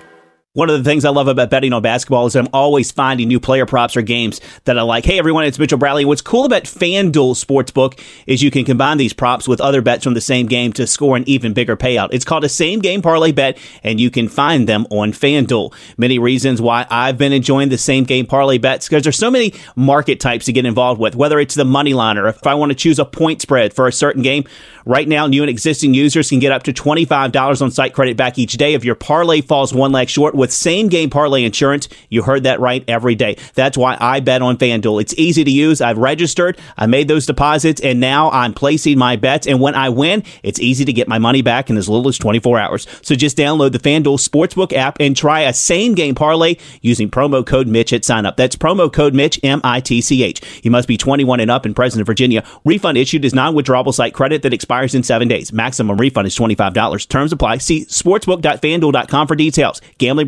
One of the things I love about betting on basketball is I'm always finding new player props or games that I like. Hey, everyone, it's Mitchell Bradley. What's cool about FanDuel Sportsbook is you can combine these props with other bets from the same game to score an even bigger payout. It's called a same game parlay bet, and you can find them on FanDuel. Many reasons why I've been enjoying the same game parlay bets because there's so many market types to get involved with, whether it's the money line or if I want to choose a point spread for a certain game. Right now, new and existing users can get up to $25 on site credit back each day if your parlay falls one leg short with same game parlay insurance. You heard that right every day. That's why I bet on FanDuel. It's easy to use. I've registered, I made those deposits, and now I'm placing my bets. And when I win, it's easy to get my money back in as little as 24 hours. So just download the FanDuel Sportsbook app and try a same game parlay using promo code Mitch at sign up. That's promo code Mitch, M I T C H. You must be 21 and up and present in Virginia. Refund issued is non withdrawable site credit that expires in seven days. Maximum refund is $25. Terms apply. See sportsbook.fanduel.com for details. Gambling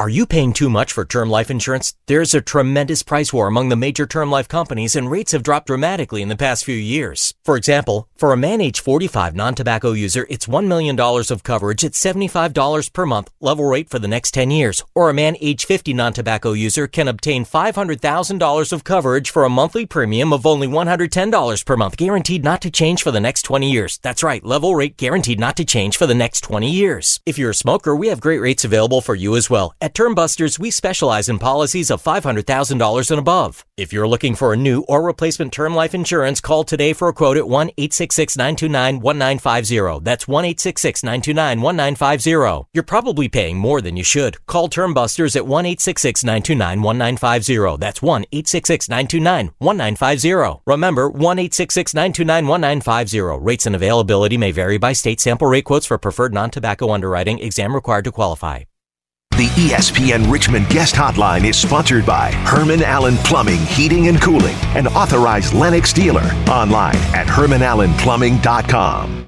Are you paying too much for term life insurance? There's a tremendous price war among the major term life companies, and rates have dropped dramatically in the past few years. For example, for a man age 45 non tobacco user, it's $1 million of coverage at $75 per month, level rate for the next 10 years. Or a man age 50 non tobacco user can obtain $500,000 of coverage for a monthly premium of only $110 per month, guaranteed not to change for the next 20 years. That's right, level rate guaranteed not to change for the next 20 years. If you're a smoker, we have great rates available for you as well. At Term Busters, we specialize in policies of $500,000 and above. If you're looking for a new or replacement term life insurance, call today for a quote at 1 866 929 1950. That's 1 866 929 1950. You're probably paying more than you should. Call Term Busters at 1 866 929 1950. That's 1 866 929 1950. Remember, 1 866 929 1950. Rates and availability may vary by state. Sample rate quotes for preferred non tobacco underwriting. Exam required to qualify. The ESPN Richmond guest hotline is sponsored by Herman Allen Plumbing, Heating and Cooling, an authorized Lennox dealer. Online at hermanallenplumbing.com.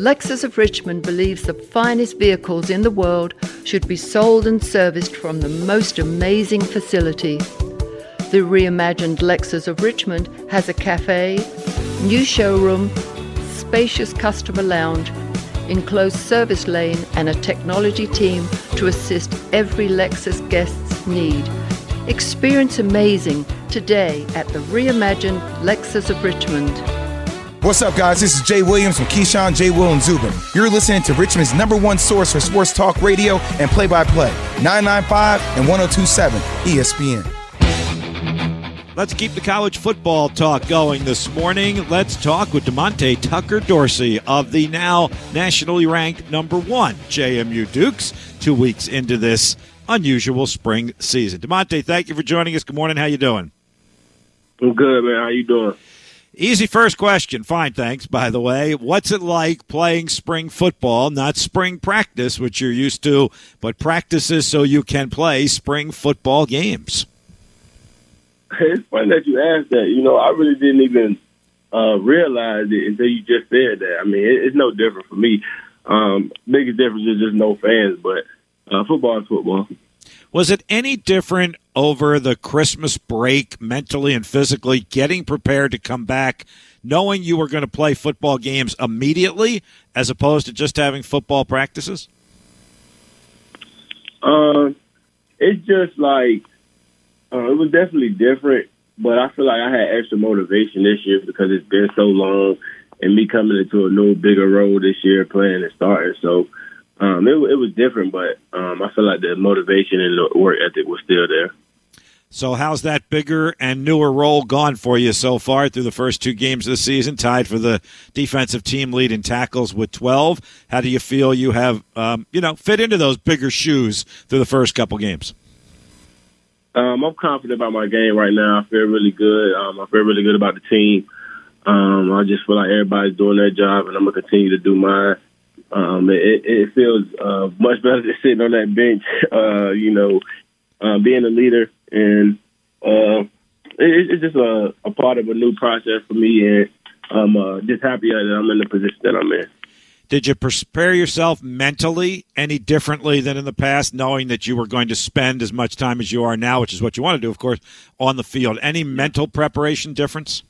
Lexus of Richmond believes the finest vehicles in the world should be sold and serviced from the most amazing facility. The reimagined Lexus of Richmond has a cafe, new showroom, spacious customer lounge, enclosed service lane, and a technology team to assist every Lexus guest's need. Experience amazing today at the reimagined Lexus of Richmond. What's up, guys? This is Jay Williams from Keyshawn, J. Will, and Zubin. You're listening to Richmond's number one source for sports talk radio and play by play 995 and 1027 ESPN. Let's keep the college football talk going this morning. Let's talk with DeMonte Tucker Dorsey of the now nationally ranked number one JMU Dukes, two weeks into this unusual spring season. DeMonte, thank you for joining us. Good morning. How you doing? I'm good, man. How you doing? Easy first question. Fine, thanks. By the way, what's it like playing spring football? Not spring practice, which you're used to, but practices so you can play spring football games. It's funny that you asked that. You know, I really didn't even uh, realize it until you just said that. I mean, it, it's no different for me. Um, biggest difference is just no fans, but uh, football is football. Was it any different over the Christmas break, mentally and physically, getting prepared to come back, knowing you were going to play football games immediately, as opposed to just having football practices? Um, it's just like uh, it was definitely different, but I feel like I had extra motivation this year because it's been so long, and me coming into a new bigger role this year, playing and starting. So um, it, it was different, but um, I feel like the motivation and the work ethic was still there. So, how's that bigger and newer role gone for you so far through the first two games of the season? Tied for the defensive team lead in tackles with 12. How do you feel you have, um, you know, fit into those bigger shoes through the first couple games? Um, I'm confident about my game right now. I feel really good. Um, I feel really good about the team. Um, I just feel like everybody's doing their job, and I'm gonna continue to do mine. Um, it, it feels uh, much better than sitting on that bench. Uh, you know, uh, being a leader, and uh, it, it's just a, a, part of a new process for me, and I'm uh, just happy that I'm in the position that I'm in. Did you prepare yourself mentally any differently than in the past, knowing that you were going to spend as much time as you are now, which is what you want to do, of course, on the field? Any mental preparation difference?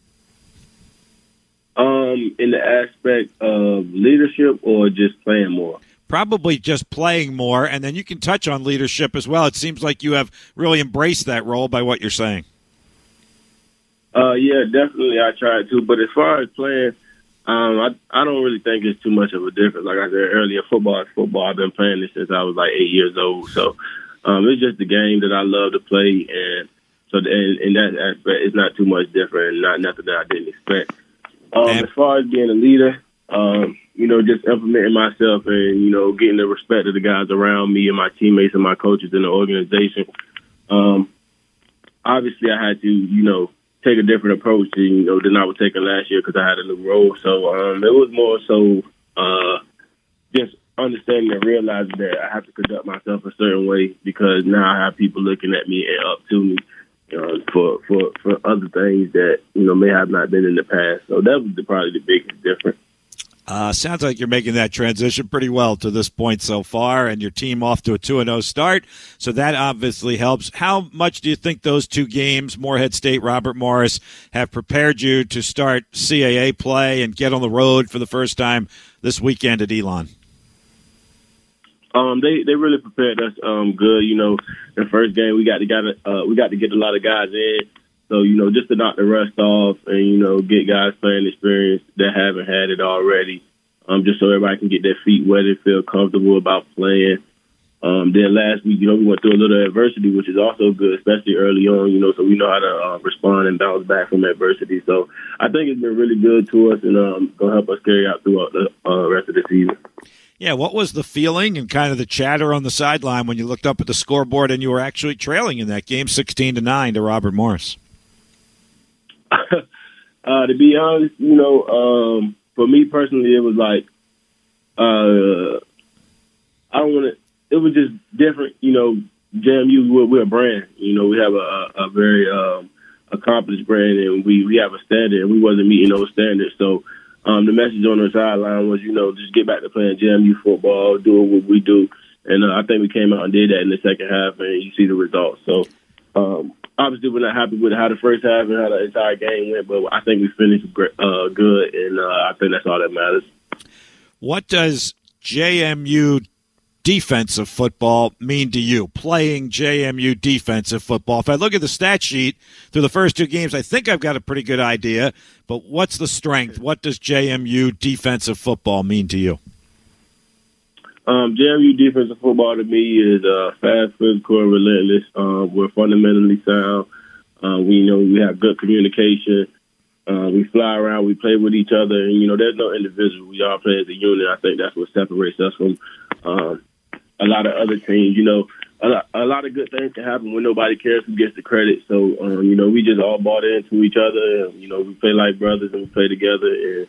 Um, in the aspect of leadership or just playing more? Probably just playing more, and then you can touch on leadership as well. It seems like you have really embraced that role by what you're saying. Uh, yeah, definitely. I tried to, but as far as playing, um, I I don't really think it's too much of a difference. Like I said earlier, football is football. I've been playing this since I was like eight years old, so um, it's just the game that I love to play, and so in, in that aspect, it's not too much different, and not nothing that I didn't expect. Um, as far as being a leader, um, you know, just implementing myself and, you know, getting the respect of the guys around me and my teammates and my coaches in the organization. Um, obviously, I had to, you know, take a different approach to, you know, than I was taking last year because I had a new role. So um, it was more so uh, just understanding and realizing that I have to conduct myself a certain way because now I have people looking at me and up to me uh, for for for other things that you know may have not been in the past. So that was the, probably the biggest difference. Uh, sounds like you're making that transition pretty well to this point so far, and your team off to a 2 0 start. So that obviously helps. How much do you think those two games, Morehead State, Robert Morris, have prepared you to start CAA play and get on the road for the first time this weekend at Elon? Um, they they really prepared us um good. You know, the first game we got to got uh, we got to get a lot of guys in. So you know, just to knock the rust off and you know get guys playing experience that haven't had it already. Um, just so everybody can get their feet wet and feel comfortable about playing. Um, then last week, you know, we went through a little adversity, which is also good, especially early on, you know, so we know how to uh, respond and bounce back from adversity. So I think it's been really good to us and um, going to help us carry out throughout the uh, rest of the season. Yeah, what was the feeling and kind of the chatter on the sideline when you looked up at the scoreboard and you were actually trailing in that game, sixteen to nine to Robert Morris? uh, to be honest, you know, um, for me personally, it was like uh, I don't want to. It was just different, you know. JMU, we're, we're a brand. You know, we have a, a very um, accomplished brand, and we we have a standard, and we wasn't meeting those standards. So um, the message on the sideline was, you know, just get back to playing JMU football, do what we do. And uh, I think we came out and did that in the second half, and you see the results. So um, obviously, we're not happy with how the first half and how the entire game went, but I think we finished uh, good, and uh, I think that's all that matters. What does JMU defensive football mean to you? Playing JMU defensive football. If I look at the stat sheet through the first two games, I think I've got a pretty good idea. But what's the strength? What does JMU defensive football mean to you? Um, JMU defensive football to me is uh, fast, physical, relentless. Uh, we're fundamentally sound. Uh, we know we have good communication. Uh, we fly around, we play with each other, and you know, there's no individual. We all play as a unit. I think that's what separates us from um, a lot of other teams. You know, a lot, a lot of good things can happen when nobody cares who gets the credit. So, um, you know, we just all bought into each other. And, you know, we play like brothers and we play together. And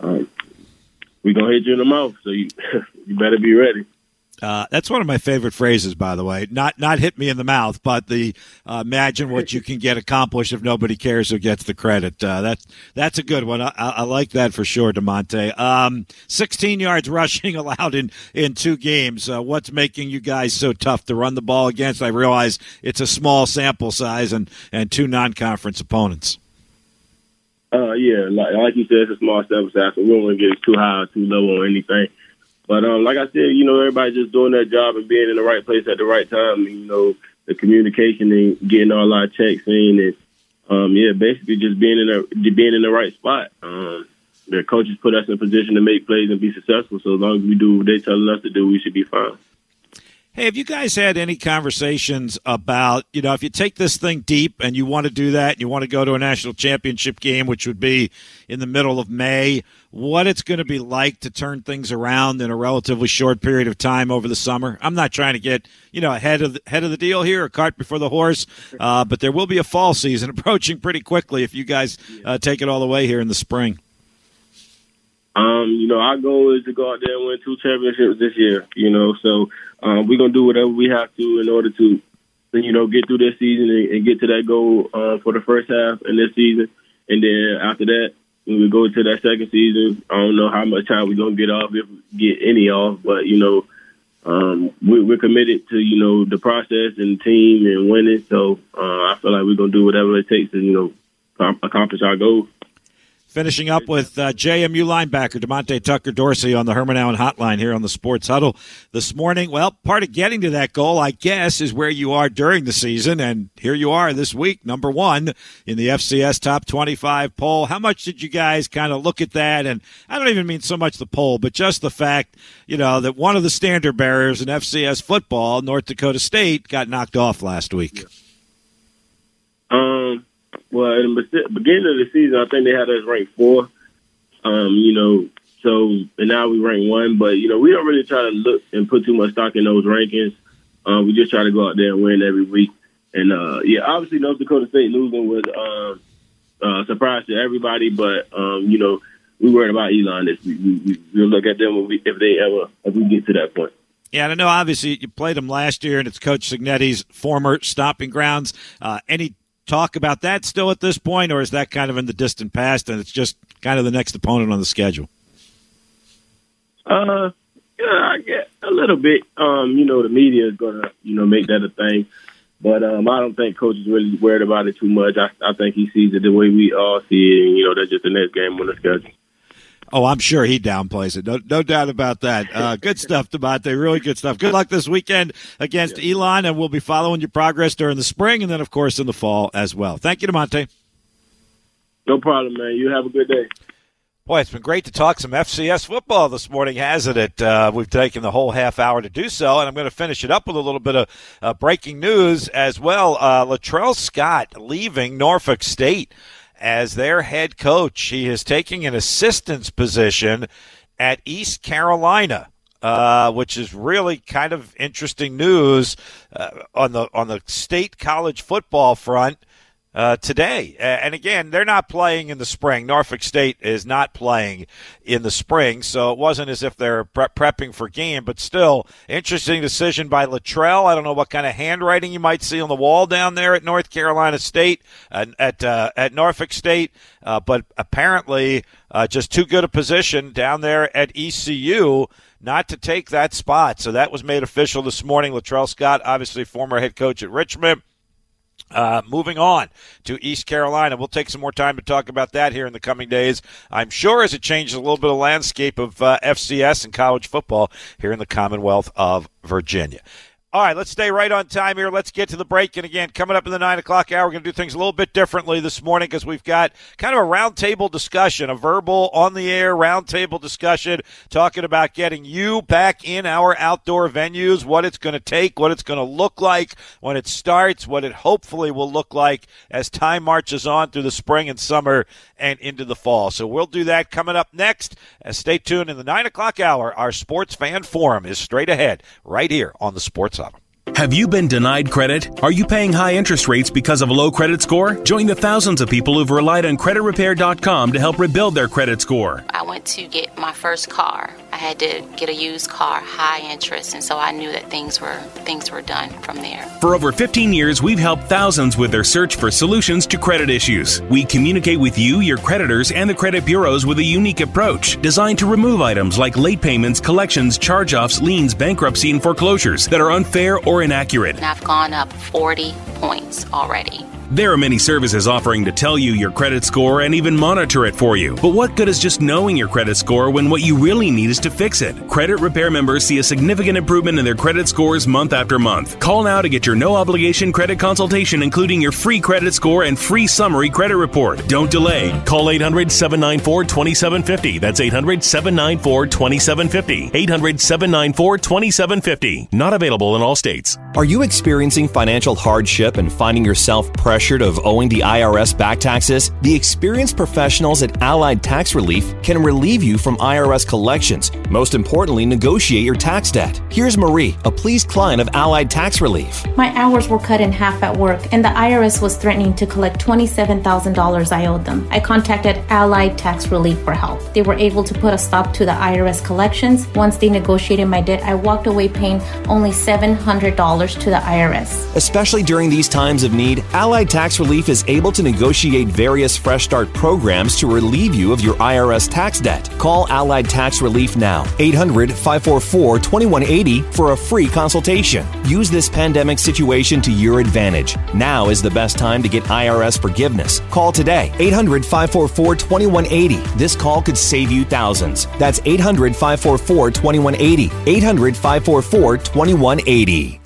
um, we're going to hit you in the mouth. So you, you better be ready. Uh, that's one of my favorite phrases, by the way. Not not hit me in the mouth, but the uh, imagine what you can get accomplished if nobody cares who gets the credit. Uh, that's that's a good one. I, I, like that for sure, Demonte. Um, 16 yards rushing allowed in in two games. Uh, what's making you guys so tough to run the ball against? I realize it's a small sample size and and two non conference opponents. Uh, yeah, like, like you said, it's a small sample size, so we don't want to get it too high or too low on anything. But um, like I said, you know, everybody just doing their job and being in the right place at the right time. And, you know, the communication and getting all our checks in, and um, yeah, basically just being in the being in the right spot. Um, the coaches put us in a position to make plays and be successful. So as long as we do what they're telling us to do, we should be fine. Hey, have you guys had any conversations about, you know, if you take this thing deep and you want to do that and you want to go to a national championship game, which would be in the middle of May, what it's going to be like to turn things around in a relatively short period of time over the summer? I'm not trying to get, you know, ahead of the, head of the deal here, a cart before the horse, uh, but there will be a fall season approaching pretty quickly if you guys uh, take it all the way here in the spring. Um, you know, our goal is to go out there and win two championships this year. You know, so um, we're gonna do whatever we have to in order to, you know, get through this season and, and get to that goal uh, for the first half in this season. And then after that, when we go to that second season, I don't know how much time we're gonna get off, if we get any off. But you know, um, we, we're committed to you know the process and the team and winning. So uh, I feel like we're gonna do whatever it takes to you know accomplish our goals. Finishing up with uh, JMU linebacker Demonte Tucker Dorsey on the Herman Allen Hotline here on the Sports Huddle this morning. Well, part of getting to that goal, I guess, is where you are during the season, and here you are this week, number one in the FCS Top 25 poll. How much did you guys kind of look at that? And I don't even mean so much the poll, but just the fact, you know, that one of the standard bearers in FCS football, North Dakota State, got knocked off last week. Um well, in the beginning of the season, I think they had us ranked four. Um, you know, so and now we rank one. But you know, we don't really try to look and put too much stock in those rankings. Um, we just try to go out there and win every week. And uh, yeah, obviously North Dakota State losing was um, uh, surprise to everybody. But um, you know, we worried about Elon this. We, we, we'll look at them if, they ever if we get to that point. Yeah, I know. Obviously, you played them last year, and it's Coach Cignetti's former stopping grounds. Uh, any talk about that still at this point, or is that kind of in the distant past and it's just kind of the next opponent on the schedule? Uh, yeah, I a little bit. Um, you know, the media is gonna, you know, make that a thing. But um, I don't think coach is really worried about it too much. I, I think he sees it the way we all see it, and you know, that's just the next game on the schedule. Oh, I'm sure he downplays it. No, no doubt about that. Uh, good stuff, Demonte. Really good stuff. Good luck this weekend against yeah. Elon, and we'll be following your progress during the spring and then, of course, in the fall as well. Thank you, Demonte. No problem, man. You have a good day. Boy, it's been great to talk some FCS football this morning, hasn't it? Uh, we've taken the whole half hour to do so, and I'm going to finish it up with a little bit of uh, breaking news as well. Uh, Latrell Scott leaving Norfolk State as their head coach. He is taking an assistant's position at East Carolina. Uh, which is really kind of interesting news uh, on the on the state college football front uh, today. And again, they're not playing in the spring. Norfolk State is not playing in the spring, so it wasn't as if they're pre- prepping for game. But still, interesting decision by Latrell. I don't know what kind of handwriting you might see on the wall down there at North Carolina State, uh, at uh, at Norfolk State, uh, but apparently uh, just too good a position down there at ECU not to take that spot. So that was made official this morning. Latrell Scott, obviously former head coach at Richmond. Uh, moving on to East Carolina. We'll take some more time to talk about that here in the coming days. I'm sure as it changes a little bit of landscape of uh, FCS and college football here in the Commonwealth of Virginia. All right, let's stay right on time here. Let's get to the break. And again, coming up in the nine o'clock hour, we're going to do things a little bit differently this morning because we've got kind of a roundtable discussion, a verbal on the air roundtable discussion, talking about getting you back in our outdoor venues, what it's going to take, what it's going to look like when it starts, what it hopefully will look like as time marches on through the spring and summer and into the fall. So we'll do that coming up next. Stay tuned in the nine o'clock hour. Our sports fan forum is straight ahead right here on the Sports. Have you been denied credit? Are you paying high interest rates because of a low credit score? Join the thousands of people who've relied on creditrepair.com to help rebuild their credit score. I went to get my first car. I had to get a used car, high interest, and so I knew that things were things were done from there. For over 15 years, we've helped thousands with their search for solutions to credit issues. We communicate with you, your creditors, and the credit bureaus with a unique approach designed to remove items like late payments, collections, charge-offs, liens, bankruptcy, and foreclosures that are unfair or inaccurate. And I've gone up 40 points already. There are many services offering to tell you your credit score and even monitor it for you. But what good is just knowing your credit score when what you really need is to fix it? Credit repair members see a significant improvement in their credit scores month after month. Call now to get your no obligation credit consultation, including your free credit score and free summary credit report. Don't delay. Call 800 794 2750. That's 800 794 2750. 800 794 2750. Not available in all states. Are you experiencing financial hardship and finding yourself pressured of owing the IRS back taxes? The experienced professionals at Allied Tax Relief can relieve you from IRS collections. Most importantly, negotiate your tax debt. Here's Marie, a pleased client of Allied Tax Relief. My hours were cut in half at work, and the IRS was threatening to collect $27,000 I owed them. I contacted Allied Tax Relief for help. They were able to put a stop to the IRS collections. Once they negotiated my debt, I walked away paying only $700 to the IRS. Especially during these times of need, Allied Tax Relief is able to negotiate various Fresh Start programs to relieve you of your IRS tax debt. Call Allied Tax Relief now, 800 544 2180 for a free consultation. Use this pandemic situation to your advantage. Now is the best time to get IRS forgiveness. Call today, 800 544 2180. This call could save you thousands. That's 800 544 2180. 800 544 2180.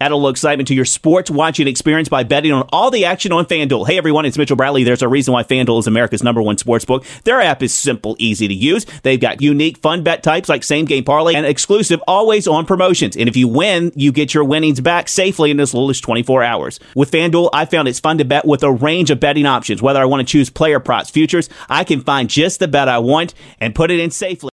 Add a little excitement to your sports watching experience by betting on all the action on FanDuel. Hey everyone, it's Mitchell Bradley. There's a reason why FanDuel is America's number one sports book. Their app is simple, easy to use. They've got unique, fun bet types like same game parlay and exclusive always on promotions. And if you win, you get your winnings back safely in as little as 24 hours. With FanDuel, I found it's fun to bet with a range of betting options. Whether I want to choose player props, futures, I can find just the bet I want and put it in safely.